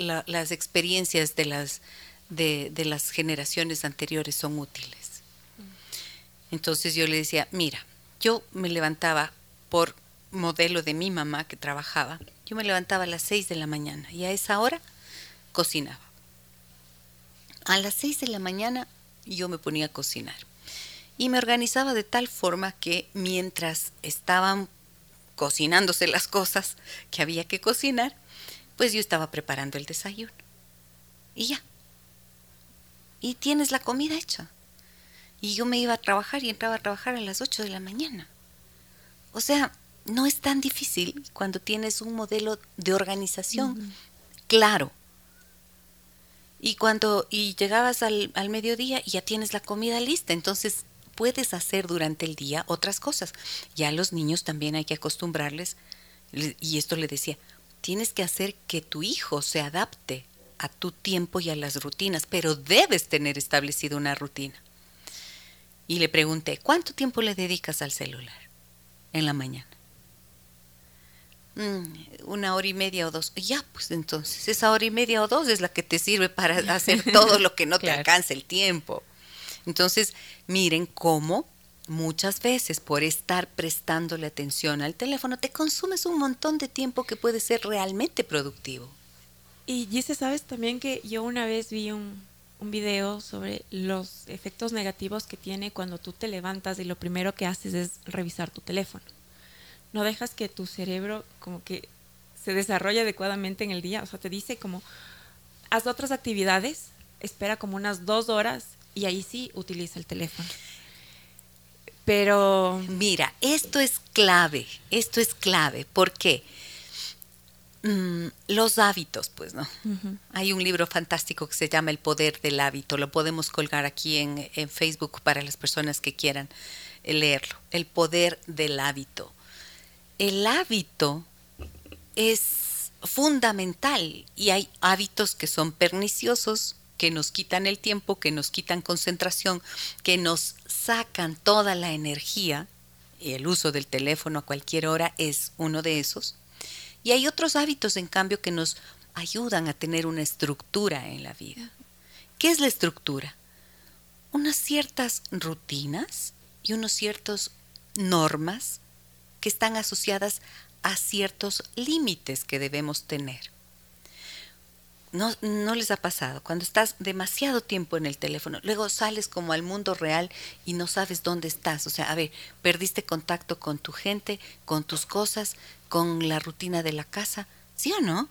las experiencias de las, de, de las generaciones anteriores son útiles. Entonces yo le decía, mira, yo me levantaba por modelo de mi mamá que trabajaba, yo me levantaba a las 6 de la mañana y a esa hora cocinaba. A las 6 de la mañana yo me ponía a cocinar. Y me organizaba de tal forma que mientras estaban cocinándose las cosas que había que cocinar, pues yo estaba preparando el desayuno. Y ya. Y tienes la comida hecha. Y yo me iba a trabajar y entraba a trabajar a las 8 de la mañana. O sea, no es tan difícil cuando tienes un modelo de organización claro. Y cuando y llegabas al, al mediodía y ya tienes la comida lista, entonces puedes hacer durante el día otras cosas. Ya a los niños también hay que acostumbrarles, y esto le decía, tienes que hacer que tu hijo se adapte a tu tiempo y a las rutinas, pero debes tener establecida una rutina. Y le pregunté, ¿cuánto tiempo le dedicas al celular en la mañana? Mm, una hora y media o dos. Ya, pues entonces, esa hora y media o dos es la que te sirve para hacer todo lo que no te alcance el tiempo. Entonces, miren cómo muchas veces por estar prestándole atención al teléfono te consumes un montón de tiempo que puede ser realmente productivo. Y Gise, sabes también que yo una vez vi un, un video sobre los efectos negativos que tiene cuando tú te levantas y lo primero que haces es revisar tu teléfono. No dejas que tu cerebro como que se desarrolle adecuadamente en el día. O sea, te dice como, haz otras actividades, espera como unas dos horas y ahí sí utiliza el teléfono. Pero... Mira, esto es clave, esto es clave. ¿Por qué? Mm, los hábitos, pues, ¿no? Hay un libro fantástico que se llama El Poder del Hábito. Lo podemos colgar aquí en, en Facebook para las personas que quieran leerlo. El Poder del Hábito. El hábito es fundamental y hay hábitos que son perniciosos, que nos quitan el tiempo, que nos quitan concentración, que nos sacan toda la energía, y el uso del teléfono a cualquier hora es uno de esos. Y hay otros hábitos, en cambio, que nos ayudan a tener una estructura en la vida. ¿Qué es la estructura? Unas ciertas rutinas y unos ciertos normas que están asociadas a ciertos límites que debemos tener. No, no les ha pasado. Cuando estás demasiado tiempo en el teléfono, luego sales como al mundo real y no sabes dónde estás. O sea, a ver, perdiste contacto con tu gente, con tus cosas, con la rutina de la casa. ¿Sí o no?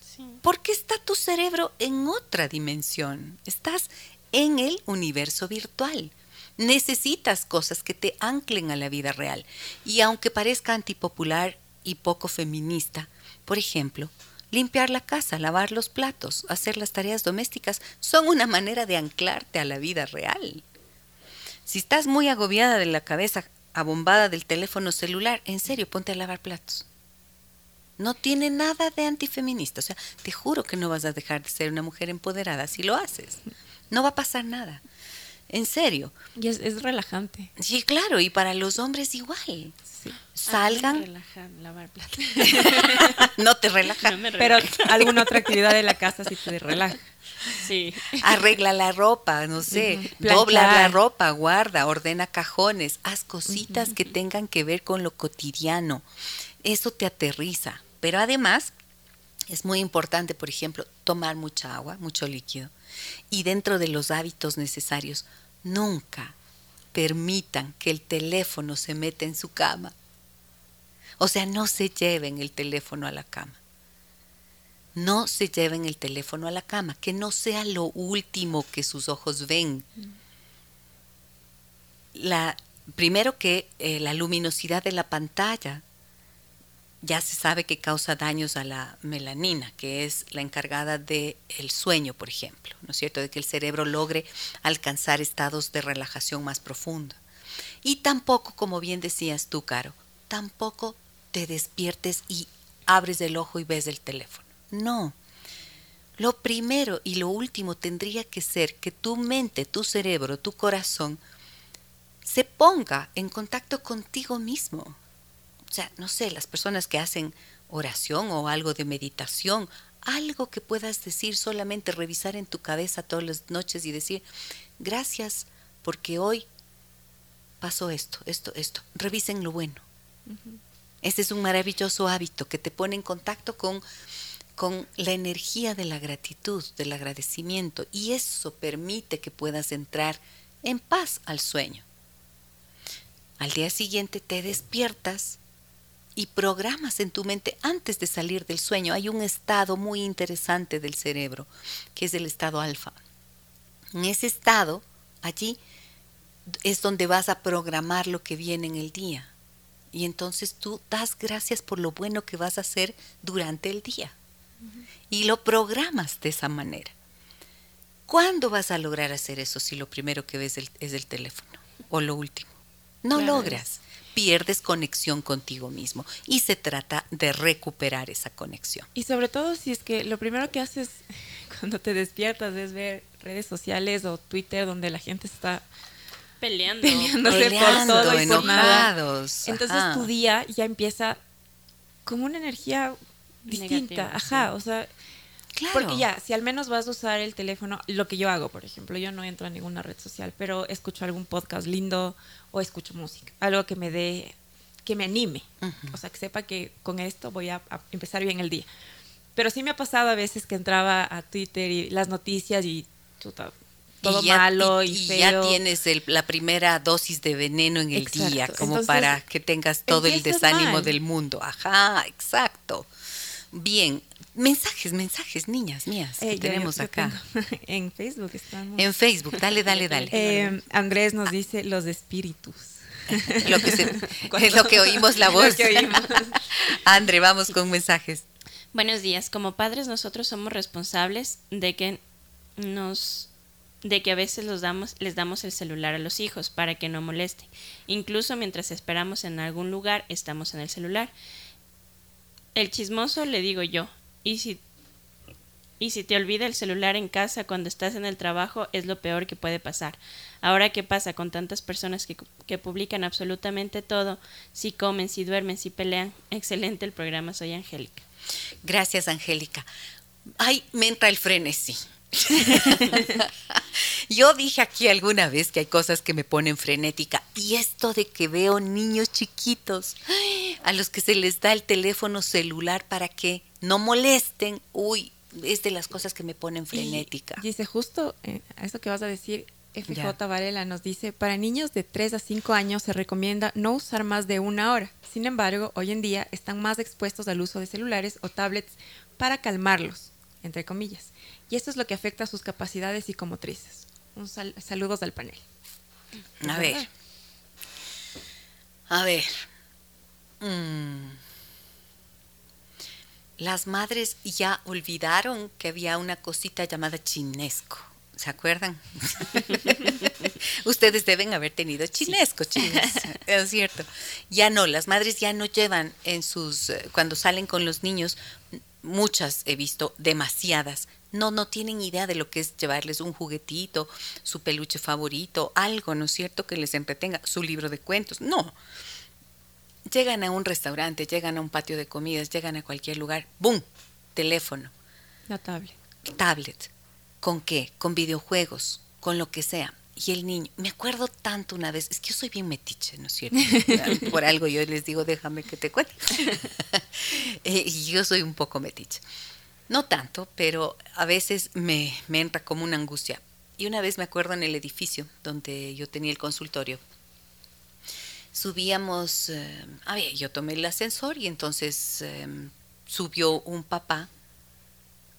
sí. Porque está tu cerebro en otra dimensión. Estás en el universo virtual. Necesitas cosas que te anclen a la vida real. Y aunque parezca antipopular y poco feminista, por ejemplo, Limpiar la casa, lavar los platos, hacer las tareas domésticas son una manera de anclarte a la vida real. Si estás muy agobiada de la cabeza, abombada del teléfono celular, en serio, ponte a lavar platos. No tiene nada de antifeminista. O sea, te juro que no vas a dejar de ser una mujer empoderada si lo haces. No va a pasar nada. En serio. Y es, relajante. Sí, claro, y para los hombres igual. Salgan. lavar no te relaja. Pero alguna otra actividad de la casa sí te relaja. Sí. Arregla la ropa, no sé, dobla la ropa, guarda, ordena cajones, haz cositas que tengan que ver con lo cotidiano. Eso te aterriza. Pero además, es muy importante, por ejemplo, tomar mucha agua, mucho líquido. Y dentro de los hábitos necesarios, nunca permitan que el teléfono se meta en su cama. O sea, no se lleven el teléfono a la cama. No se lleven el teléfono a la cama, que no sea lo último que sus ojos ven. La, primero que eh, la luminosidad de la pantalla ya se sabe que causa daños a la melanina, que es la encargada del el sueño, por ejemplo, ¿no es cierto? De que el cerebro logre alcanzar estados de relajación más profunda. Y tampoco, como bien decías tú, Caro, tampoco te despiertes y abres el ojo y ves el teléfono. No. Lo primero y lo último tendría que ser que tu mente, tu cerebro, tu corazón se ponga en contacto contigo mismo o sea, no sé, las personas que hacen oración o algo de meditación, algo que puedas decir, solamente revisar en tu cabeza todas las noches y decir, gracias porque hoy pasó esto, esto, esto. Revisen lo bueno. Este es un maravilloso hábito que te pone en contacto con, con la energía de la gratitud, del agradecimiento, y eso permite que puedas entrar en paz al sueño. Al día siguiente te despiertas y programas en tu mente antes de salir del sueño. Hay un estado muy interesante del cerebro, que es el estado alfa. En ese estado, allí es donde vas a programar lo que viene en el día. Y entonces tú das gracias por lo bueno que vas a hacer durante el día. Y lo programas de esa manera. ¿Cuándo vas a lograr hacer eso si lo primero que ves es el teléfono? O lo último. No logras pierdes conexión contigo mismo y se trata de recuperar esa conexión. Y sobre todo si es que lo primero que haces cuando te despiertas es ver redes sociales o Twitter donde la gente está peleando, peleándose por todo y por nada. Entonces tu día ya empieza con una energía distinta, ajá, o sea, porque ya, si al menos vas a usar el teléfono, lo que yo hago, por ejemplo, yo no entro a ninguna red social, pero escucho algún podcast lindo o escucho música, algo que me dé, que me anime, o sea, que sepa que con esto voy a, empezar bien el día. Pero sí me ha pasado a veces que entraba a Twitter y las noticias y todo malo y, ya tienes la primera dosis de veneno en el día, como para que tengas todo el desánimo del mundo. Ajá, exacto. Bien, mensajes, mensajes, niñas mías, que eh, tenemos acá. en Facebook estamos. En Facebook, dale, dale, dale. Eh, Andrés nos dice los espíritus. lo que es lo que oímos la voz. André, vamos con mensajes. Buenos días. Como padres nosotros somos responsables de que nos de que a veces los damos, les damos el celular a los hijos para que no moleste. Incluso mientras esperamos en algún lugar, estamos en el celular. El chismoso le digo yo, y si, y si te olvida el celular en casa cuando estás en el trabajo, es lo peor que puede pasar. Ahora, ¿qué pasa con tantas personas que, que publican absolutamente todo? Si comen, si duermen, si pelean. Excelente el programa, soy Angélica. Gracias, Angélica. Ay, me entra el frenesí. Yo dije aquí alguna vez que hay cosas que me ponen frenética y esto de que veo niños chiquitos a los que se les da el teléfono celular para que no molesten, uy, es de las cosas que me ponen frenética. dice justo eh, a eso que vas a decir, FJ Varela nos dice, para niños de 3 a 5 años se recomienda no usar más de una hora. Sin embargo, hoy en día están más expuestos al uso de celulares o tablets para calmarlos, entre comillas y esto es lo que afecta a sus capacidades psicomotrices. Un saludos al panel. A ver. A ver. Mm. Las madres ya olvidaron que había una cosita llamada chinesco. ¿Se acuerdan? Ustedes deben haber tenido chinesco, chines, es cierto. Ya no, las madres ya no llevan en sus, eh, cuando salen con los niños, muchas he visto, demasiadas, no, no tienen idea de lo que es llevarles un juguetito, su peluche favorito, algo, ¿no es cierto?, que les entretenga, su libro de cuentos. No. Llegan a un restaurante, llegan a un patio de comidas, llegan a cualquier lugar, ¡boom! Teléfono. La tablet. Tablet. ¿Con qué? Con videojuegos, con lo que sea. Y el niño, me acuerdo tanto una vez, es que yo soy bien metiche, ¿no es cierto? Por algo yo les digo, déjame que te cuente. Eh, y yo soy un poco metiche. No tanto, pero a veces me, entra como una angustia. Y una vez me acuerdo en el edificio donde yo tenía el consultorio, subíamos, eh, yo tomé el ascensor y entonces em, subió un papá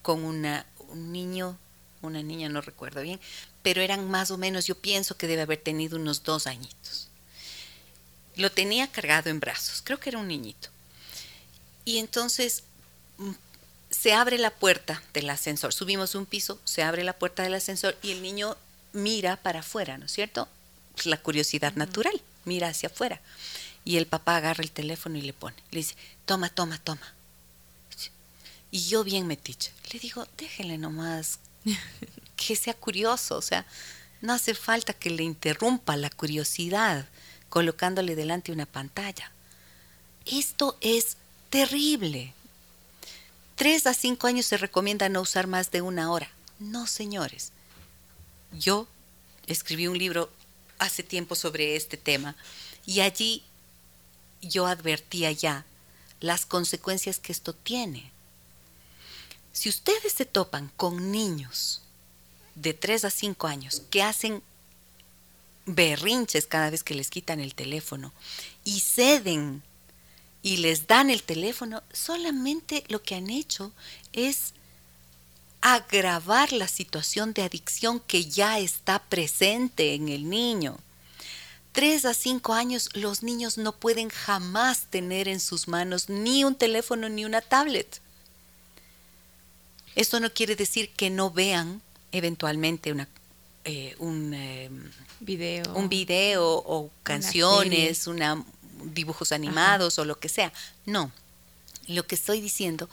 con una, un niño, una niña, no recuerdo bien, pero eran más o menos, yo pienso que debe haber tenido unos dos añitos. Lo tenía cargado en brazos, creo que era un niñito. Y entonces se abre la puerta del ascensor. Subimos un piso, se abre la puerta del ascensor y el niño mira para afuera, ¿no es cierto? La curiosidad natural, mira hacia afuera. Y el papá agarra el teléfono y le pone, le dice, toma, toma, toma. Y yo bien metiche, le digo, déjele nomás que sea curioso, o sea, no hace falta que le interrumpa la curiosidad colocándole delante una pantalla. Esto es terrible. Tres a cinco años se recomienda no usar más de una hora. No, señores. Yo escribí un libro hace tiempo sobre este tema y allí yo advertía ya las consecuencias que esto tiene. Si ustedes se topan con niños de 3 a 5 años que hacen berrinches cada vez que les quitan el teléfono y ceden y les dan el teléfono, solamente lo que han hecho es agravar la situación de adicción que ya está presente en el niño. Tres a cinco años los niños no pueden jamás tener en sus manos ni un teléfono ni una tablet. Esto no quiere decir que no vean eventualmente una, eh, un, eh, video. un video o canciones, una, dibujos animados o lo que sea. No. Lo que estoy diciendo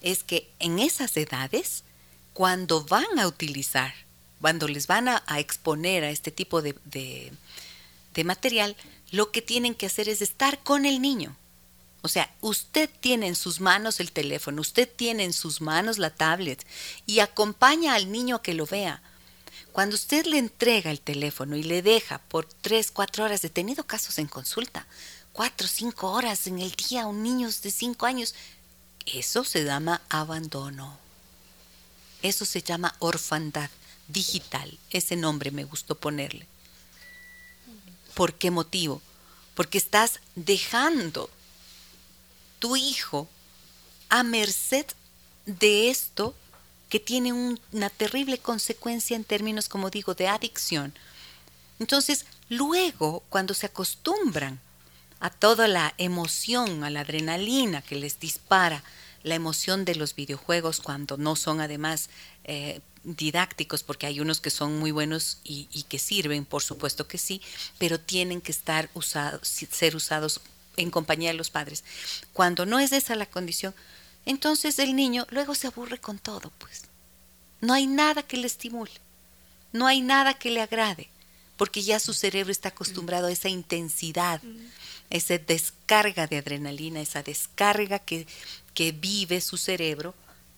es que en esas edades, cuando van a utilizar, cuando les van a, exponer a este tipo de, de material, lo que tienen que hacer es estar con el niño. O sea, usted tiene en sus manos el teléfono, usted tiene en sus manos la tablet y acompaña al niño a que lo vea. Cuando usted le entrega el teléfono y le deja por tres, cuatro horas, he tenido casos en consulta, cuatro, cinco horas en el día a un niño de cinco años, eso se llama abandono. Eso se llama orfandad digital. Ese nombre me gustó ponerle. ¿Por qué motivo? Porque estás dejando tu hijo a merced de esto que tiene una terrible consecuencia en términos, como digo, de adicción. Entonces, luego, cuando se acostumbran a toda la emoción, a la adrenalina que les dispara la emoción de los videojuegos cuando no son además eh, didácticos, porque hay unos que son muy buenos y, que sirven, por supuesto que sí, pero tienen que estar usados, ser usados en compañía de los padres. Cuando no es esa la condición, entonces el niño luego se aburre con todo, pues. No hay nada que le estimule, no hay nada que le agrade, porque ya su cerebro está acostumbrado a esa intensidad esa descarga de adrenalina, esa descarga que, que vive su cerebro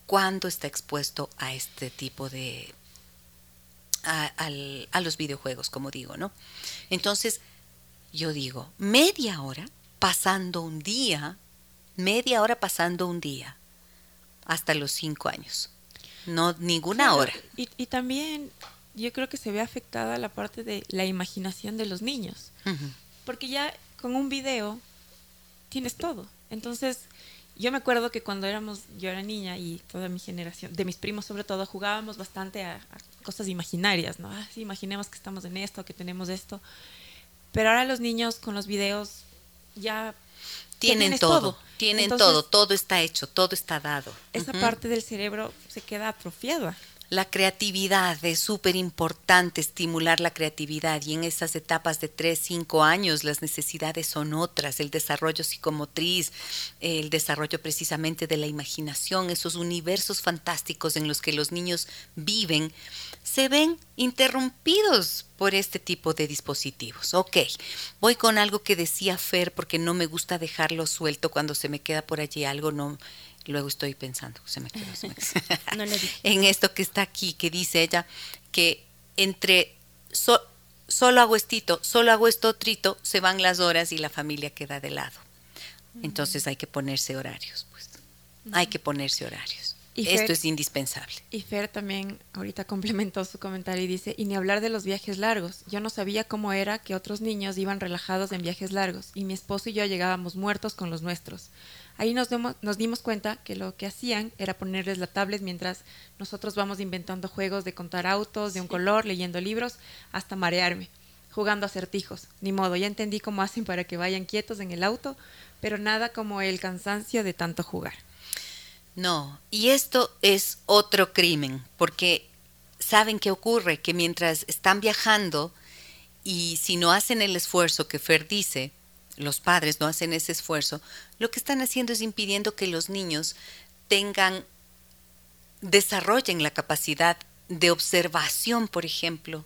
cuando está expuesto a este tipo de... A, a los videojuegos, como digo, ¿no? Entonces, yo digo, media hora pasando un día, media hora pasando un día, hasta los cinco años. No, ninguna hora. Y, y, también yo creo que se ve afectada la parte de la imaginación de los niños. Porque ya con un video tienes todo. Entonces, yo me acuerdo que cuando éramos, yo era niña y toda mi generación, de mis primos sobre todo, jugábamos bastante a, cosas imaginarias, ¿no? Ah, sí, imaginemos que estamos en esto, que tenemos esto. Pero ahora los niños con los videos ya tienen todo, tienen todo, todo está hecho, todo está dado. Esa parte del cerebro se queda atrofiada. La creatividad es súper importante, estimular la creatividad y en esas etapas de 3, 5 años las necesidades son otras, el desarrollo psicomotriz, el desarrollo precisamente de la imaginación, esos universos fantásticos en los que los niños viven, se ven interrumpidos por este tipo de dispositivos. Ok, voy con algo que decía Fer porque no me gusta dejarlo suelto cuando se me queda por allí algo, no luego estoy pensando, se me quedó, en esto que está aquí, que dice ella que entre solo hago estito, solo hago esto trito, se van las horas y la familia queda de lado. Entonces hay que ponerse horarios, pues. Hay que ponerse horarios. Esto es indispensable. Y Fer también ahorita complementó su comentario y dice, y ni hablar de los viajes largos. Yo no sabía cómo era que otros niños iban relajados en viajes largos y mi esposo y yo llegábamos muertos con los nuestros. Ahí nos, nos dimos cuenta que lo que hacían era ponerles la tablet mientras nosotros vamos inventando juegos de contar autos, de un color, leyendo libros, hasta marearme. jugando acertijos. Ni modo, ya entendí cómo hacen para que vayan quietos en el auto, pero nada como el cansancio de tanto jugar. No, y esto es otro crimen, porque saben qué ocurre, que mientras están viajando y si no hacen el esfuerzo que Fer dice, los padres no hacen ese esfuerzo, lo que están haciendo es impidiendo que los niños tengan, desarrollen la capacidad de observación, por ejemplo,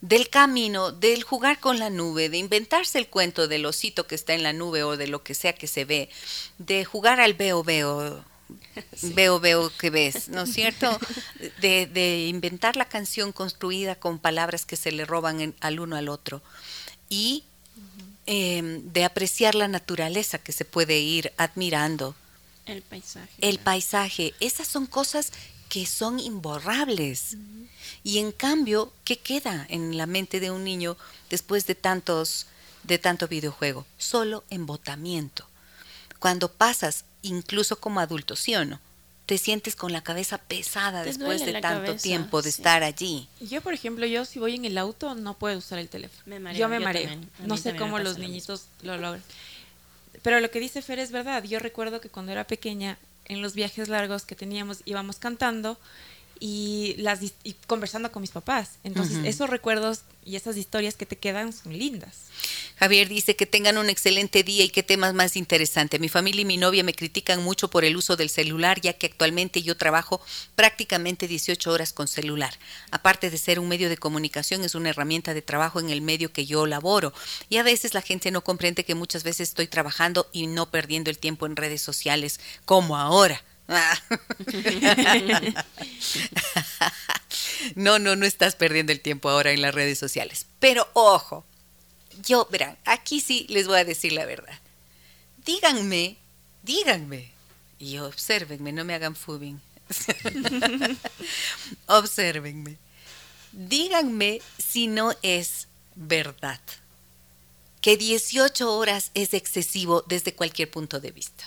del camino, del jugar con la nube, de inventarse el cuento del osito que está en la nube o de lo que sea que se ve, de jugar al veo veo, veo veo que ves, ¿no es cierto? De, inventar la canción construida con palabras que se le roban al uno al otro y em, de apreciar la naturaleza que se puede ir admirando. El paisaje. El paisaje. Esas son cosas que son imborrables. Y en cambio, ¿qué queda en la mente de un niño después de tantos de tanto videojuego? Solo embotamiento. Cuando pasas, incluso como adulto, ¿sí o no? Te sientes con la cabeza pesada después de tanto tiempo de estar allí. Yo, por ejemplo, yo si voy en el auto no puedo usar el teléfono. yo me mareo. No sé cómo los niñitos lo logran. Pero lo que dice Fer es verdad. Yo recuerdo que cuando era pequeña, en los viajes largos que teníamos, íbamos cantando y, las, y conversando con mis papás. Entonces, esos recuerdos y esas historias que te quedan son lindas. Javier dice que tengan un excelente día y qué temas más interesante. Mi familia y mi novia me critican mucho por el uso del celular, ya que actualmente yo trabajo prácticamente 18 horas con celular. Aparte de ser un medio de comunicación, es una herramienta de trabajo en el medio que yo laboro. Y a veces la gente no comprende que muchas veces estoy trabajando y no perdiendo el tiempo en redes sociales como ahora. no, no, no estás perdiendo el tiempo ahora en las redes sociales. Pero ojo, yo, verán, aquí sí les voy a decir la verdad. Díganme, díganme, y observenme, no me hagan fubing. observenme. Díganme si no es verdad que 18 horas es excesivo desde cualquier punto de vista.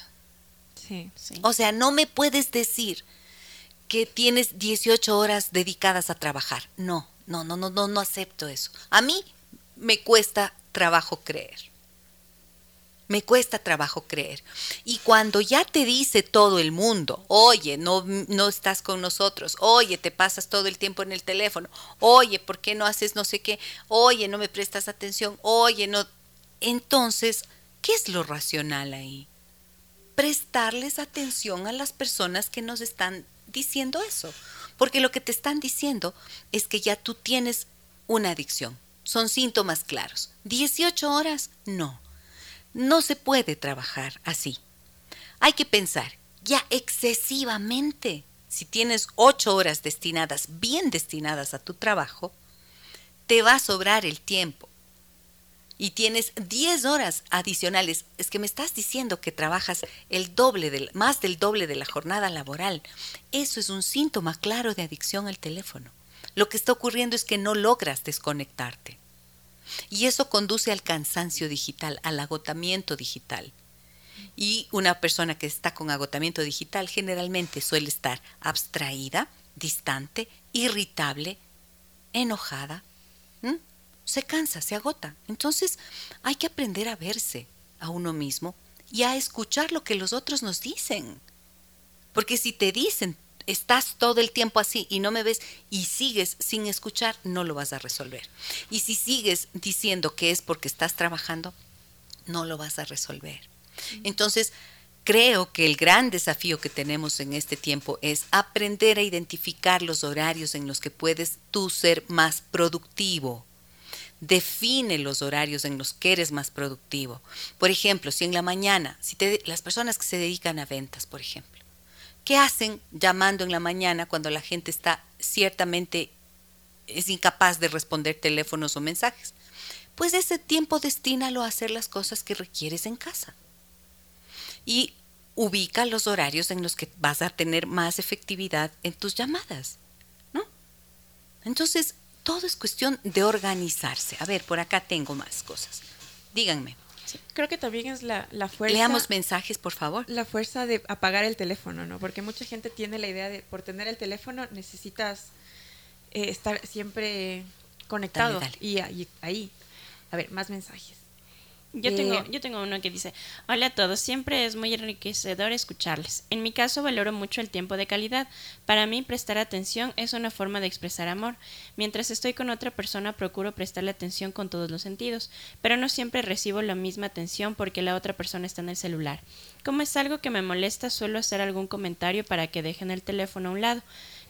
O sea, no me puedes decir que tienes 18 horas dedicadas a trabajar. No, no, no, no, no, no acepto eso. A mí me cuesta trabajo creer. Me cuesta trabajo creer. Y cuando ya te dice todo el mundo, oye, no, no estás con nosotros, oye, te pasas todo el tiempo en el teléfono, oye, ¿por qué no haces no sé qué? Oye, no me prestas atención, oye, no. Entonces, ¿qué es lo racional ahí? Prestarles atención a las personas que nos están diciendo eso. Porque lo que te están diciendo es que ya tú tienes una adicción. Son síntomas claros. 18 horas, no. No se puede trabajar así. Hay que pensar ya excesivamente. Si tienes 8 horas destinadas, bien destinadas a tu trabajo, te va a sobrar el tiempo y tienes 10 horas adicionales, es que me estás diciendo que trabajas el doble del, más del doble de la jornada laboral. Eso es un síntoma claro de adicción al teléfono. Lo que está ocurriendo es que no logras desconectarte. Y eso conduce al cansancio digital, al agotamiento digital. Y una persona que está con agotamiento digital generalmente suele estar abstraída, distante, irritable, enojada, se cansa, se agota. Entonces hay que aprender a verse a uno mismo y a escuchar lo que los otros nos dicen. Porque si te dicen, estás todo el tiempo así y no me ves y sigues sin escuchar, no lo vas a resolver. Y si sigues diciendo que es porque estás trabajando, no lo vas a resolver. Entonces, creo que el gran desafío que tenemos en este tiempo es aprender a identificar los horarios en los que puedes tú ser más productivo define los horarios en los que eres más productivo. Por ejemplo, si en la mañana, si te, las personas que se dedican a ventas, por ejemplo, ¿qué hacen llamando en la mañana cuando la gente está ciertamente es incapaz de responder teléfonos o mensajes? Pues ese tiempo destínalo a hacer las cosas que requieres en casa. Y ubica los horarios en los que vas a tener más efectividad en tus llamadas, ¿no? Entonces, todo es cuestión de organizarse. A ver, por acá tengo más cosas. Díganme. creo que también es la, fuerza. Leamos mensajes, por favor. La fuerza de apagar el teléfono, ¿no? Porque mucha gente tiene la idea de por tener el teléfono necesitas eh, estar siempre conectado y ahí, ahí. A ver, más mensajes. Yo tengo, Eh, yo tengo uno que dice, hola a todos, siempre es muy enriquecedor escucharles. En mi caso valoro mucho el tiempo de calidad. Para mí prestar atención es una forma de expresar amor. Mientras estoy con otra persona procuro prestarle atención con todos los sentidos, pero no siempre recibo la misma atención porque la otra persona está en el celular. Como es algo que me molesta, suelo hacer algún comentario para que dejen el teléfono a un lado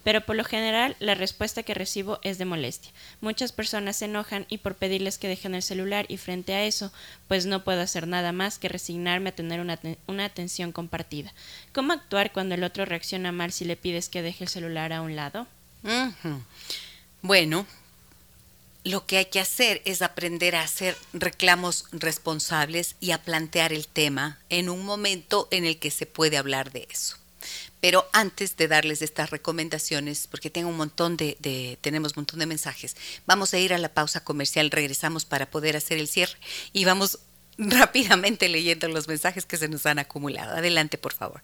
pero por lo general la respuesta que recibo es de molestia. Muchas personas se enojan y por pedirles que dejen el celular y frente a eso, pues no puedo hacer nada más que resignarme a tener una, una atención compartida. ¿Cómo actuar cuando el otro reacciona mal si le pides que deje el celular a un lado? Bueno, lo que hay que hacer es aprender a hacer reclamos responsables y a plantear el tema en un momento en el que se puede hablar de eso. Pero antes de darles estas recomendaciones, porque tengo un montón de, de- tenemos un montón de mensajes, vamos a ir a la pausa comercial, regresamos para poder hacer el cierre y vamos rápidamente leyendo los mensajes que se nos han acumulado. Adelante, por favor.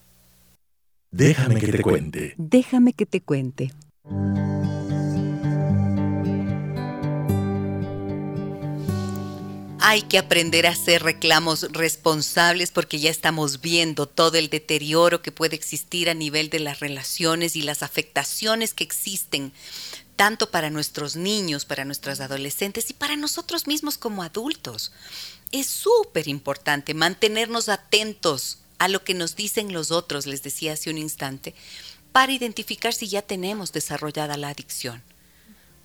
Déjame que te cuente. Déjame que te cuente. Hay que aprender a hacer reclamos responsables porque ya estamos viendo todo el deterioro que puede existir a nivel de las relaciones y las afectaciones que existen tanto para nuestros niños, para nuestros adolescentes y para nosotros mismos como adultos. Es súper importante mantenernos atentos a lo que nos dicen los otros, les decía hace un instante, para identificar si ya tenemos desarrollada la adicción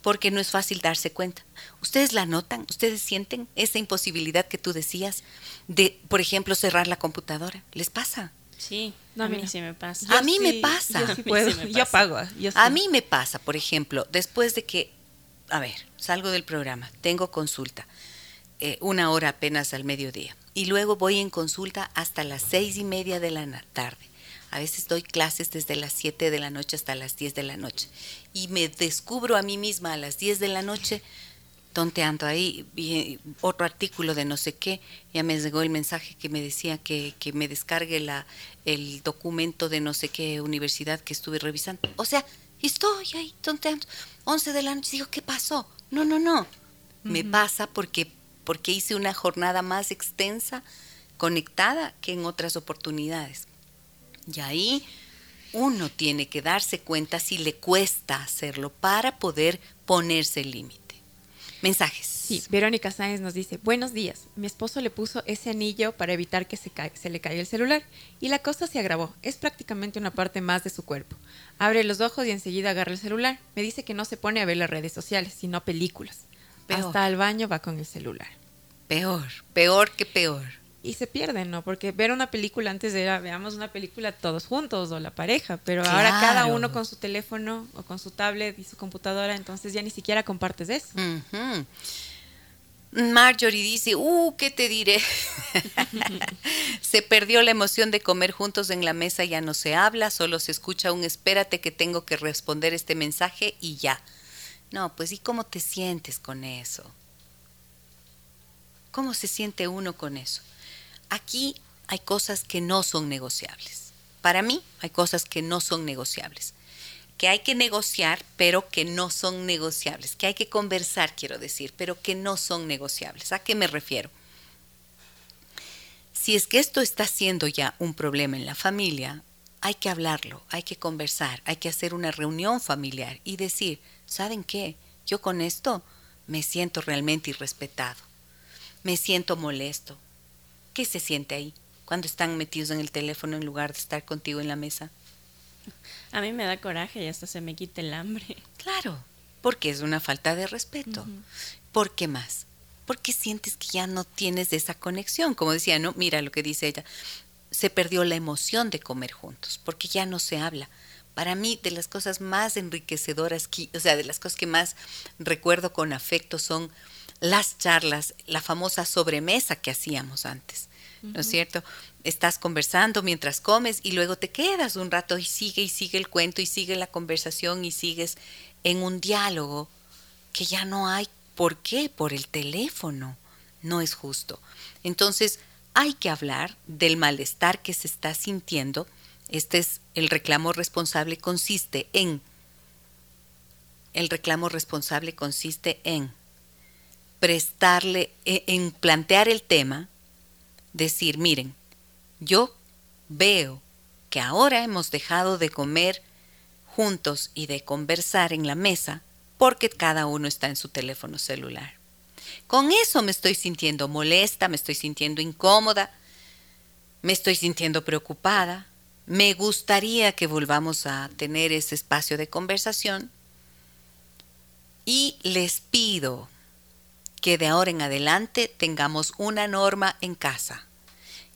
porque no es fácil darse cuenta. ¿Ustedes la notan? ¿Ustedes sienten esa imposibilidad que tú decías de, por ejemplo, cerrar la computadora? ¿Les pasa? Sí, No, a mí sí me pasa. A mí me pasa. Yo sí A mí puedo. sí me Yo pasa. pago. Yo A sí. mí me pasa, por ejemplo, después de que, a ver, salgo del programa, tengo consulta, eh, una hora apenas al mediodía, y luego voy en consulta hasta las seis y media de la tarde. A veces doy clases desde las 7 de la noche hasta las 10 de la noche. Y me descubro a mí misma a las 10 de la noche tonteando ahí, vi otro artículo de no sé qué, ya me llegó el mensaje que me decía que, que me descargue la, el documento de no sé qué universidad que estuve revisando. O sea, estoy ahí tonteando, 11 de la noche, digo, ¿qué pasó? No, no, no, me pasa porque, porque hice una jornada más extensa, conectada que en otras oportunidades. Y ahí uno tiene que darse cuenta si le cuesta hacerlo para poder ponerse el límite. Mensajes. Sí, Verónica Sáenz nos dice, buenos días, mi esposo le puso ese anillo para evitar que se, se le caiga el celular y la cosa se agravó, es prácticamente una parte más de su cuerpo. Abre los ojos y enseguida agarra el celular. Me dice que no se pone a ver las redes sociales, sino películas. Peor. Hasta al baño va con el celular. Peor, peor que peor. Y se pierden, ¿no? Porque ver una película antes era, veamos una película todos juntos o la pareja, pero ahora cada uno con su teléfono o con su tablet y su computadora, entonces ya ni siquiera compartes eso. Marjorie dice, uh, ¿qué te diré? se perdió la emoción de comer juntos en la mesa, ya no se habla, solo se escucha un espérate que tengo que responder este mensaje y ya. No, pues ¿y cómo te sientes con eso? ¿Cómo se siente uno con eso? Aquí hay cosas que no son negociables. Para mí hay cosas que no son negociables que hay que negociar, pero que no son negociables, que hay que conversar, quiero decir, pero que no son negociables. ¿A qué me refiero? Si es que esto está siendo ya un problema en la familia, hay que hablarlo, hay que conversar, hay que hacer una reunión familiar y decir, ¿saben qué? Yo con esto me siento realmente irrespetado, me siento molesto. ¿Qué se siente ahí cuando están metidos en el teléfono en lugar de estar contigo en la mesa? A mí me da coraje y hasta se me quita el hambre. Claro, porque es una falta de respeto. ¿Por qué más? Porque sientes que ya no tienes esa conexión. Como decía, no, mira lo que dice ella. Se perdió la emoción de comer juntos, porque ya no se habla. Para mí, de las cosas más enriquecedoras, que, o sea, de las cosas que más recuerdo con afecto son las charlas, la famosa sobremesa que hacíamos antes. ¿No es cierto? Estás conversando mientras comes y luego te quedas un rato y sigue y sigue el cuento y sigue la conversación y sigues en un diálogo que ya no hay. ¿Por qué? Por el teléfono. No es justo. Entonces, hay que hablar del malestar que se está sintiendo. Este es el reclamo responsable consiste en el reclamo responsable consiste en prestarle, e, en plantear el tema, decir, miren, yo veo que ahora hemos dejado de comer juntos y de conversar en la mesa porque cada uno está en su teléfono celular. Con eso me estoy sintiendo molesta, me estoy sintiendo incómoda, me estoy sintiendo preocupada. Me gustaría que volvamos a tener ese espacio de conversación y les pido que de ahora en adelante tengamos una norma en casa.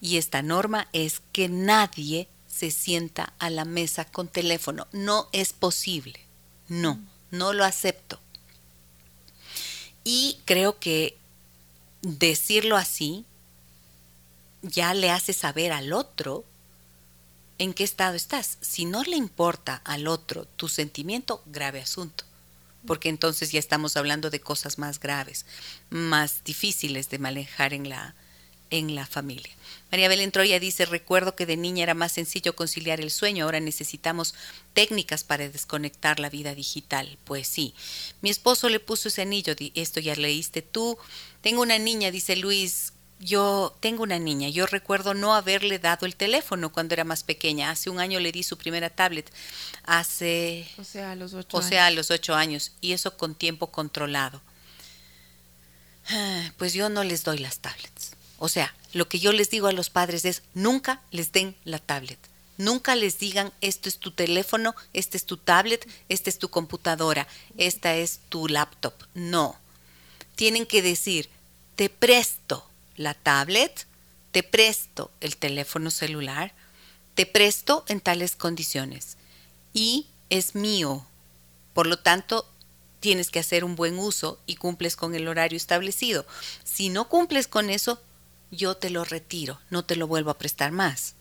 Y esta norma es que nadie se sienta a la mesa con teléfono. No es posible. No, no lo acepto. Y creo que decirlo así ya le hace saber al otro en qué estado estás. Si no le importa al otro tu sentimiento, grave asunto. Porque entonces ya estamos hablando de cosas más graves, más difíciles de manejar en la, en la familia. María Belén Troya dice, recuerdo que de niña era más sencillo conciliar el sueño, ahora necesitamos técnicas para desconectar la vida digital. Pues sí, mi esposo le puso ese anillo, esto ya leíste tú. Tengo una niña, dice Luis, yo tengo una niña, yo recuerdo no haberle dado el teléfono cuando era más pequeña. Hace un año le di su primera tablet, hace... O sea, a los ocho o sea, a los ocho años, y eso con tiempo controlado. Ah, pues yo no les doy las tablets. O sea, lo que yo les digo a los padres es, nunca les den la tablet. Nunca les digan, esto es tu teléfono, este es tu tablet, esta es tu computadora, esta es tu laptop. No. Tienen que decir, te presto la tablet, te presto el teléfono celular, te presto en tales condiciones y es mío. Por lo tanto, tienes que hacer un buen uso y cumples con el horario establecido. Si no cumples con eso, yo te lo retiro, no te lo vuelvo a prestar más.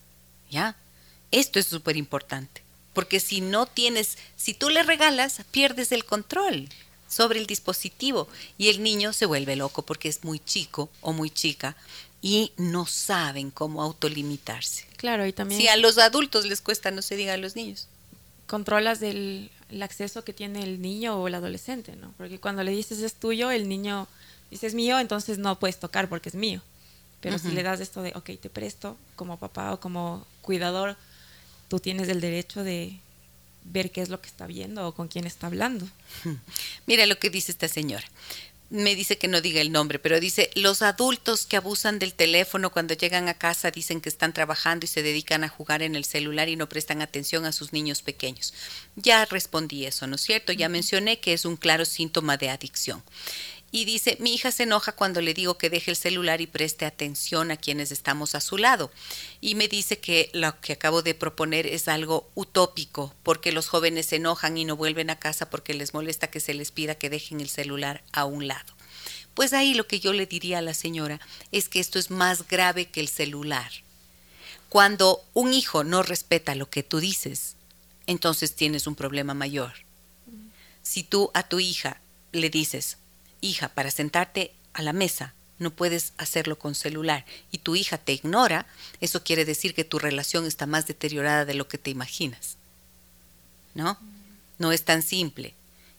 ¿Ya? Esto es súper importante, porque si no tienes, si tú le regalas, pierdes el control sobre el dispositivo y el niño se vuelve loco porque es muy chico o muy chica y no saben cómo autolimitarse. Claro, y también... Si a los adultos les cuesta, no se diga a los niños. Controlas el acceso que tiene el niño o el adolescente, ¿no? Porque cuando le dices es tuyo, el niño dice es mío, entonces no puedes tocar porque es mío. Pero si le das esto de, ok, te presto como papá o como cuidador, tú tienes el derecho de ver qué es lo que está viendo o con quién está hablando. Mira lo que dice esta señora. Me dice que no diga el nombre, pero dice, los adultos que abusan del teléfono cuando llegan a casa dicen que están trabajando y se dedican a jugar en el celular y no prestan atención a sus niños pequeños. Ya respondí eso, ¿no es cierto? Ya mencioné que es un claro síntoma de adicción y dice, mi hija se enoja cuando le digo que deje el celular y preste atención a quienes estamos a su lado. Y me dice que lo que acabo de proponer es algo utópico, porque los jóvenes se enojan y no vuelven a casa porque les molesta que se les pida que dejen el celular a un lado. Pues ahí lo que yo le diría a la señora es que esto es más grave que el celular. Cuando un hijo no respeta lo que tú dices, entonces tienes un problema mayor. Si tú a tu hija le dices, hija, para sentarte a la mesa no puedes hacerlo con celular y tu hija te ignora, eso quiere decir que tu relación está más deteriorada de lo que te imaginas. ¿No? No es tan simple.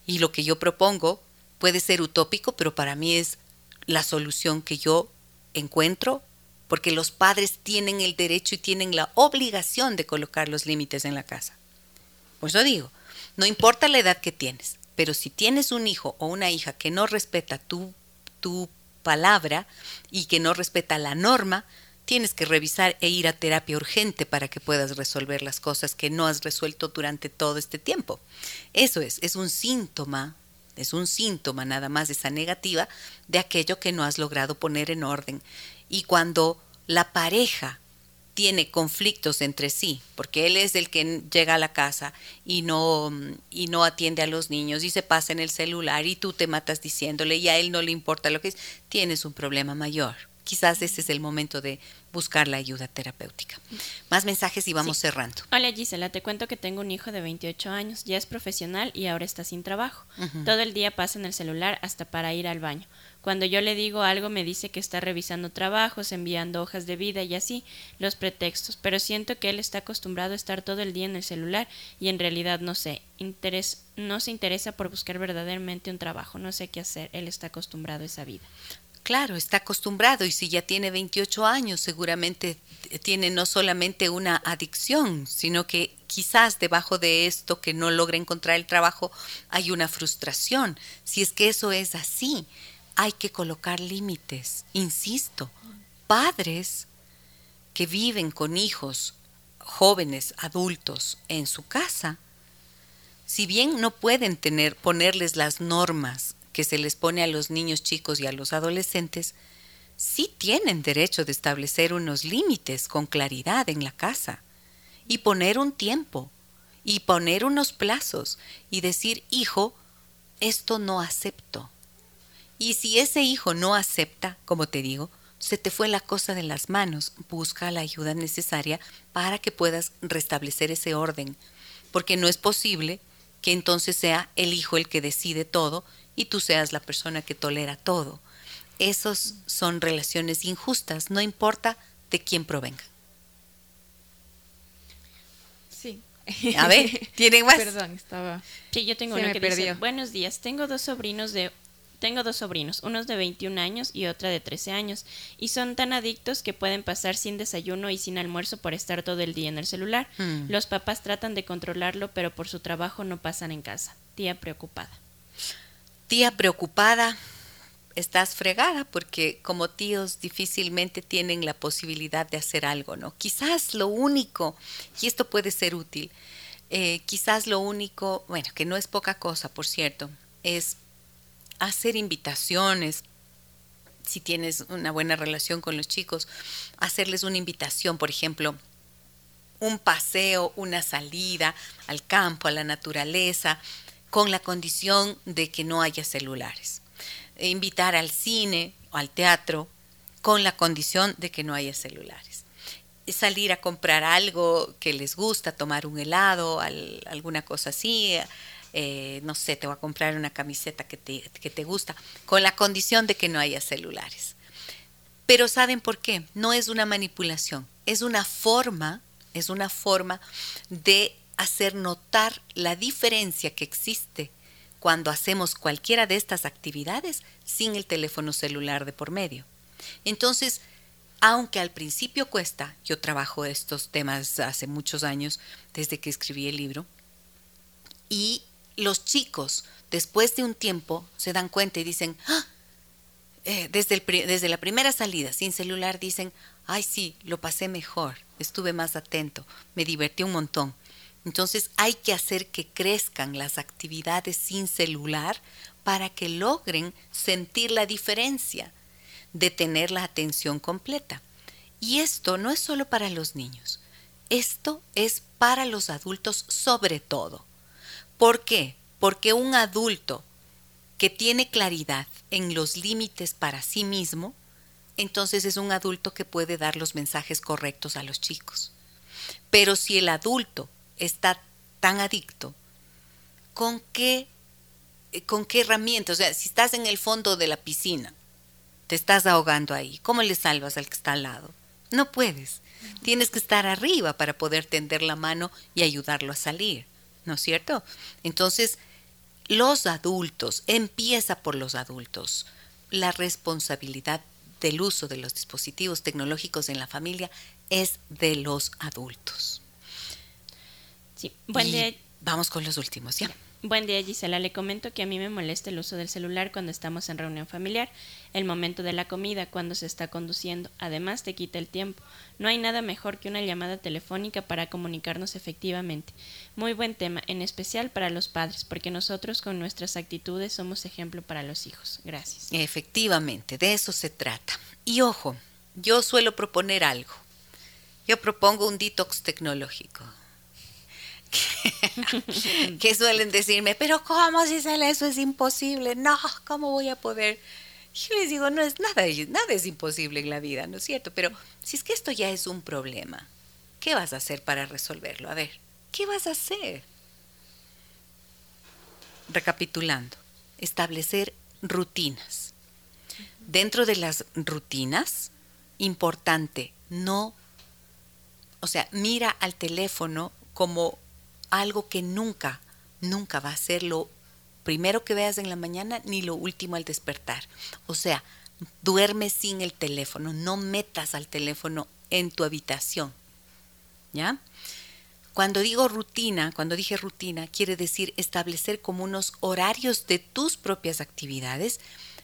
Y lo que yo propongo puede ser utópico, pero para mí es la solución que yo encuentro, porque los padres tienen el derecho y tienen la obligación de colocar los límites en la casa. Pues lo digo, no importa la edad que tienes, pero si tienes un hijo o una hija que no respeta tu, tu palabra y que no respeta la norma, tienes que revisar e ir a terapia urgente para que puedas resolver las cosas que no has resuelto durante todo este tiempo. Eso es, es un síntoma, es un síntoma nada más de esa negativa de aquello que no has logrado poner en orden. Y cuando la pareja tiene conflictos entre sí, porque él es el que llega a la casa y no, y no atiende a los niños y se pasa en el celular y tú te matas diciéndole y a él no le importa lo que es, tienes un problema mayor. quizás ese es el momento de buscar la ayuda terapéutica. Más mensajes y vamos cerrando. Hola Gisela, te cuento que tengo un hijo de 28 años, ya es profesional y ahora está sin trabajo. Todo el día pasa en el celular hasta para ir al baño. Cuando yo le digo algo me dice que está revisando trabajos, enviando hojas de vida y así, los pretextos, pero siento que él está acostumbrado a estar todo el día en el celular y en realidad no sé, no se interesa por buscar verdaderamente un trabajo, no sé qué hacer, él está acostumbrado a esa vida. Claro, está acostumbrado y si ya tiene 28 años seguramente tiene no solamente una adicción, sino que quizás debajo de esto que no logra encontrar el trabajo hay una frustración. Si es que eso es así, hay que colocar límites. Insisto, padres que viven con hijos jóvenes, adultos en su casa, si bien no pueden tener ponerles las normas que se les pone a los niños chicos y a los adolescentes, sí tienen derecho de establecer unos límites con claridad en la casa y poner un tiempo y poner unos plazos y decir, hijo, esto no acepto. Y si ese hijo no acepta, como te digo, se te fue la cosa de las manos, busca la ayuda necesaria para que puedas restablecer ese orden, porque no es posible que entonces sea el hijo el que decide todo y tú seas la persona que tolera todo. Esos son relaciones injustas, no importa de quién provengan. Sí. A ver, ¿tienen más? Perdón, estaba. Sí, yo tengo uno que dice, buenos días, tengo dos sobrinos de tengo dos sobrinos, unos de 21 años y otra de 13 años, y son tan adictos que pueden pasar sin desayuno y sin almuerzo por estar todo el día en el celular. Mm. Los papás tratan de controlarlo, pero por su trabajo no pasan en casa. Tía preocupada. Tía preocupada, estás fregada porque como tíos difícilmente tienen la posibilidad de hacer algo, ¿no? Quizás lo único, y esto puede ser útil, eh, quizás lo único, bueno, que no es poca cosa, por cierto, es hacer invitaciones, si tienes una buena relación con los chicos, hacerles una invitación, por ejemplo, un paseo, una salida al campo, a la naturaleza, con la condición de que no haya celulares. E invitar al cine o al teatro con la condición de que no haya celulares. Salir a comprar algo que les gusta, tomar un helado, alguna cosa así, eh, no sé, te voy a comprar una camiseta que te, que te gusta, con la condición de que no haya celulares. Pero ¿saben por qué? No es una manipulación, es una forma, es una forma de hacer notar la diferencia que existe cuando hacemos cualquiera de estas actividades sin el teléfono celular de por medio. Entonces, aunque al principio cuesta, yo trabajo estos temas hace muchos años, desde que escribí el libro, y los chicos, después de un tiempo, se dan cuenta y dicen, ¡Ah! eh, desde, desde la primera salida sin celular, dicen, ay sí, lo pasé mejor, estuve más atento, me divertí un montón. Entonces hay que hacer que crezcan las actividades sin celular para que logren sentir la diferencia de tener la atención completa. Y esto no es solo para los niños, esto es para los adultos sobre todo. ¿Por qué? Porque un adulto que tiene claridad en los límites para sí mismo, entonces es un adulto que puede dar los mensajes correctos a los chicos. Pero si el adulto está tan adicto, ¿con qué, con qué herramientas? O sea, si estás en el fondo de la piscina, te estás ahogando ahí, ¿cómo le salvas al que está al lado? No puedes. Tienes que estar arriba para poder tender la mano y ayudarlo a salir. ¿No es cierto? Entonces, los adultos, empieza por los adultos, la responsabilidad del uso de los dispositivos tecnológicos en la familia es de los adultos. Sí, buen día. Vamos con los últimos, ¿ya? Buen día, Gisela. Le comento que a mí me molesta el uso del celular cuando estamos en reunión familiar, el momento de la comida, cuando se está conduciendo. Además, te quita el tiempo. No hay nada mejor que una llamada telefónica para comunicarnos efectivamente. Muy buen tema, en especial para los padres, porque nosotros con nuestras actitudes somos ejemplo para los hijos. Gracias. Efectivamente, de eso se trata. Y ojo, yo suelo proponer algo. Yo propongo un detox tecnológico que, suelen decirme, pero ¿cómo si sale eso? Es imposible. No, ¿cómo voy a poder Yo les digo, no es nada, nada es imposible en la vida, ¿no es cierto? Pero si es que esto ya es un problema, ¿qué vas a hacer para resolverlo? A ver, ¿qué vas a hacer? Recapitulando, establecer rutinas. Dentro de las rutinas, importante, no, o sea, mira al teléfono como algo que nunca, nunca va a ser lo primero que veas en la mañana ni lo último al despertar. O sea, duerme sin el teléfono, no metas al teléfono en tu habitación. ¿Ya? Cuando digo rutina, cuando dije rutina, quiere decir establecer como unos horarios de tus propias actividades.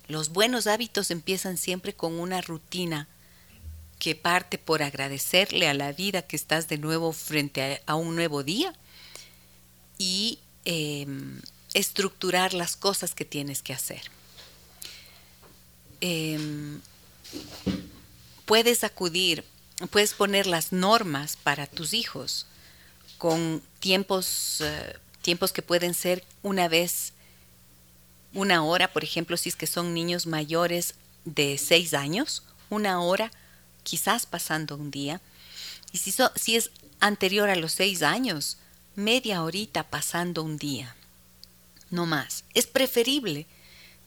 Los buenos hábitos empiezan siempre con una rutina que parte por agradecerle a la vida que estás de nuevo frente a, un nuevo día y em, estructurar las cosas que tienes que hacer. Em, puedes acudir, puedes poner las normas para tus hijos con tiempos, eh, tiempos que pueden ser una vez, una hora, por ejemplo, si es que son niños mayores de seis años, una hora, quizás pasando un día. Y si, si es anterior a los seis años, media horita pasando un día no más. Es preferible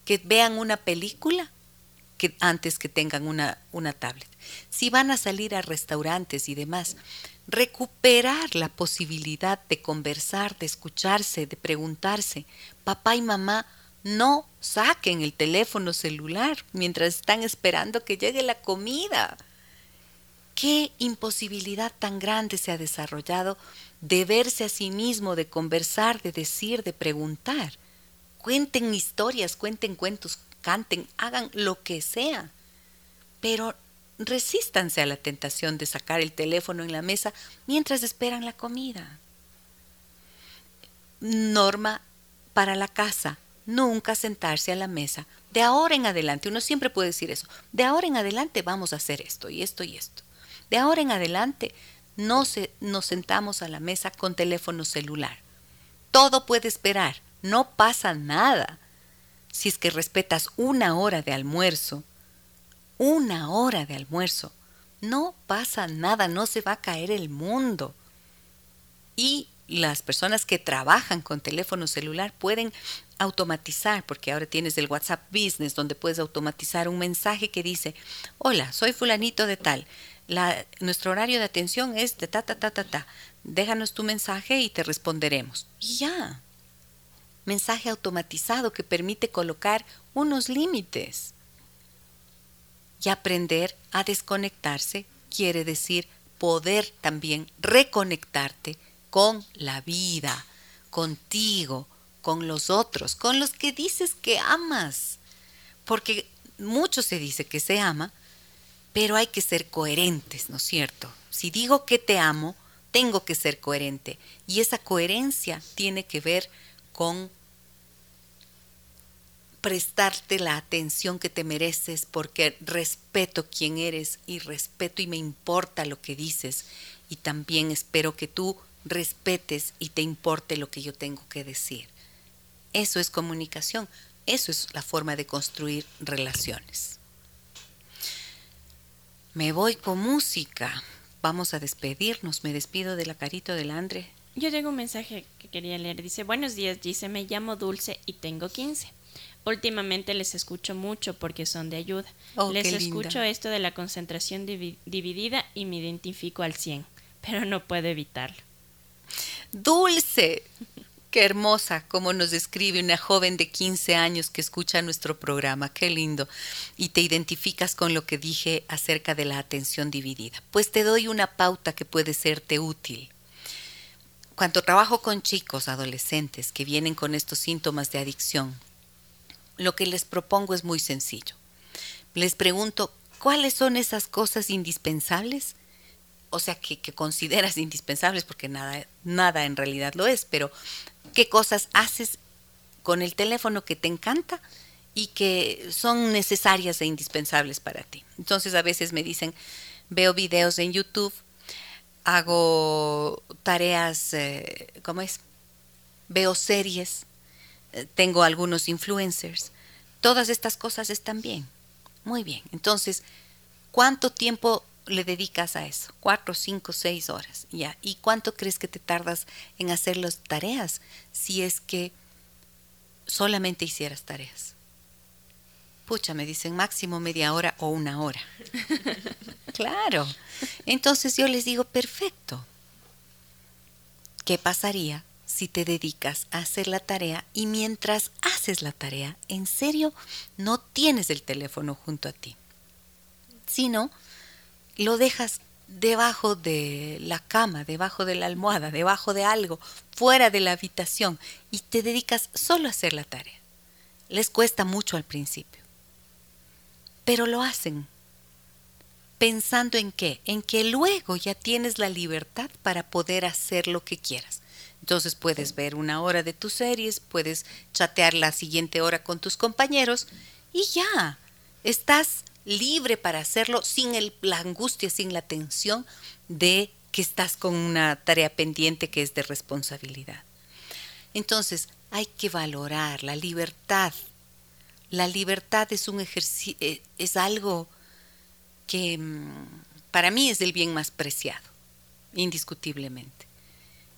que vean una película que antes que tengan una, una tablet. Si van a salir a restaurantes y demás, recuperar la posibilidad de conversar, de escucharse, de preguntarse. Papá y mamá no saquen el teléfono celular mientras están esperando que llegue la comida. ¿Qué imposibilidad tan grande se ha desarrollado de verse a sí mismo, de conversar, de decir, de preguntar. Cuenten historias, cuenten cuentos, canten, hagan lo que sea. Pero resístanse a la tentación de sacar el teléfono en la mesa mientras esperan la comida. Norma para la casa, nunca sentarse a la mesa. De ahora en adelante, uno siempre puede decir eso, de ahora en adelante vamos a hacer esto y esto y esto. De ahora en adelante no se, nos sentamos a la mesa con teléfono celular. Todo puede esperar, no pasa nada. Si es que respetas una hora de almuerzo, una hora de almuerzo, no pasa nada, no se va a caer el mundo. Y las personas que trabajan con teléfono celular pueden automatizar, porque ahora tienes el WhatsApp Business, donde puedes automatizar un mensaje que dice, hola, soy fulanito de tal, nuestro horario de atención es de ta, ta, ta, ta, ta. Déjanos tu mensaje y te responderemos. Y ya. Mensaje automatizado que permite colocar unos límites. Y aprender a desconectarse quiere decir poder también reconectarte con la vida, contigo, con los otros, con los que dices que amas. Porque mucho se dice que se ama, pero hay que ser coherentes, ¿no es cierto? Si digo que te amo, tengo que ser coherente. Y esa coherencia tiene que ver con prestarte la atención que te mereces porque respeto quién eres y respeto y me importa lo que dices y también espero que tú respetes y te importe lo que yo tengo que decir. Eso es comunicación, eso es la forma de construir relaciones. Me voy con música. Vamos a despedirnos. Me despido de la carito del Andre. Yo tengo un mensaje que quería leer. Dice, buenos días, dice, me llamo Dulce y tengo 15. Últimamente les escucho mucho porque son de ayuda. Oh, les escucho esto de la concentración dividida y me identifico al 100, pero no puedo evitarlo. Dulce, Qué hermosa como nos describe una joven de 15 años que escucha nuestro programa. Qué lindo. Y te identificas con lo que dije acerca de la atención dividida. Pues te doy una pauta que puede serte útil. Cuando trabajo con chicos, adolescentes que vienen con estos síntomas de adicción, lo que les propongo es muy sencillo. Les pregunto, ¿cuáles son esas cosas indispensables? O sea, que, consideras indispensables, porque nada, nada en realidad lo es, pero qué cosas haces con el teléfono que te encanta y que son necesarias e indispensables para ti. Entonces a veces me dicen, veo videos en YouTube, hago tareas, eh, ¿cómo es? Veo series, eh, tengo algunos influencers, Todas estas cosas están bien. Muy bien. Entonces, ¿cuánto tiempo le dedicas a eso? Cuatro, cinco, seis horas. Ya. ¿Y cuánto crees que te tardas en hacer las tareas si es que solamente hicieras tareas? Pucha, me dicen máximo media hora o una hora. claro. Entonces yo les digo, perfecto. ¿Qué pasaría si te dedicas a hacer la tarea y mientras haces la tarea, en serio, no tienes el teléfono junto a ti, sino lo dejas debajo de la cama, debajo de la almohada, debajo de algo, fuera de la habitación y te dedicas solo a hacer la tarea. Les cuesta mucho al principio, pero lo hacen pensando en qué, en que luego ya tienes la libertad para poder hacer lo que quieras. Entonces puedes ver una hora de tus series, puedes chatear la siguiente hora con tus compañeros y ya, estás libre para hacerlo sin la angustia, sin la tensión de que estás con una tarea pendiente que es de responsabilidad. Entonces, hay que valorar la libertad. La libertad es un ejercicio, eh, es algo que mm, para mí es el bien más preciado, indiscutiblemente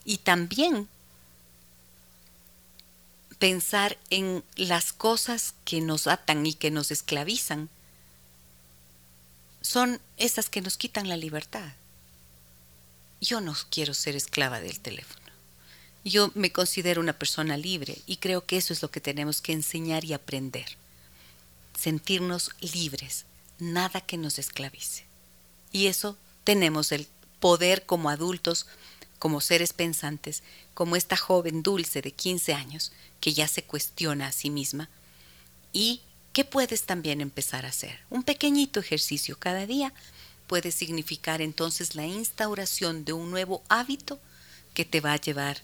y también pensar en las cosas que nos atan y que nos esclavizan son esas que nos quitan la libertad. Yo no quiero ser esclava del teléfono. Yo me considero una persona libre y creo que eso es lo que tenemos que enseñar y aprender. Sentirnos libres, nada que nos esclavice. Y eso tenemos el poder como adultos como seres pensantes, como esta joven dulce de 15 años que ya se cuestiona a sí misma y que puedes también empezar a hacer. Un pequeñito ejercicio cada día puede significar entonces la instauración de un nuevo hábito que te va a llevar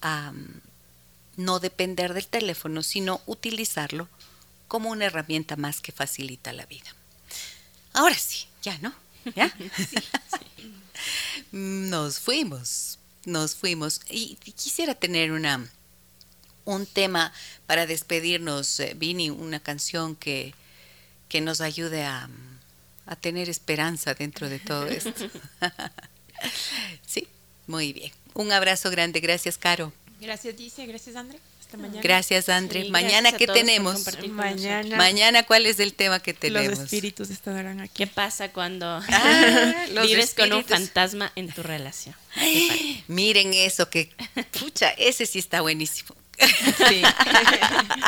a mm, no depender del teléfono, sino utilizarlo como una herramienta más que facilita la vida. Ahora sí, ya, ¿no? ¿Ya? nos fuimos, nos fuimos. Y quisiera tener una un tema para despedirnos, eh, Vini, una canción que, que nos ayude a, a tener esperanza dentro de todo esto. sí, muy bien. Un abrazo grande. Gracias, Caro. Gracias, Dice. Gracias, André. Gracias, André. mañana, ¿qué tenemos? Mañana. Mañana, ¿cuál es el tema que tenemos? Los espíritus estarán aquí. ¿Qué pasa cuando ah, vives con un fantasma en tu relación? Miren eso, que, pucha, ese sí está buenísimo.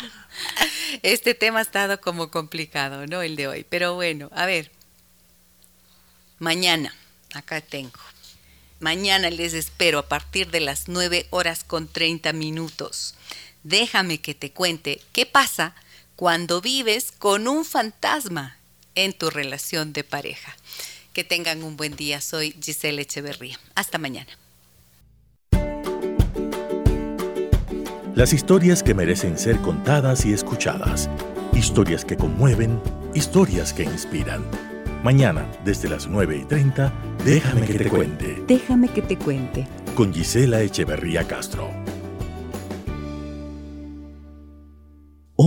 este tema ha estado como complicado, ¿no? El de hoy. Pero bueno, a ver. Mañana, acá tengo. Mañana les espero a partir de las 9 horas con 30 minutos déjame que te cuente qué pasa cuando vives con un fantasma en tu relación de pareja. Que tengan un buen día. Soy Giselle Echeverría. Hasta mañana. Las historias que merecen ser contadas y escuchadas. Historias que conmueven, historias que inspiran. Mañana, desde las 9 y 30, déjame, que, te cuente. Déjame que te cuente. Con Gisela Echeverría Castro.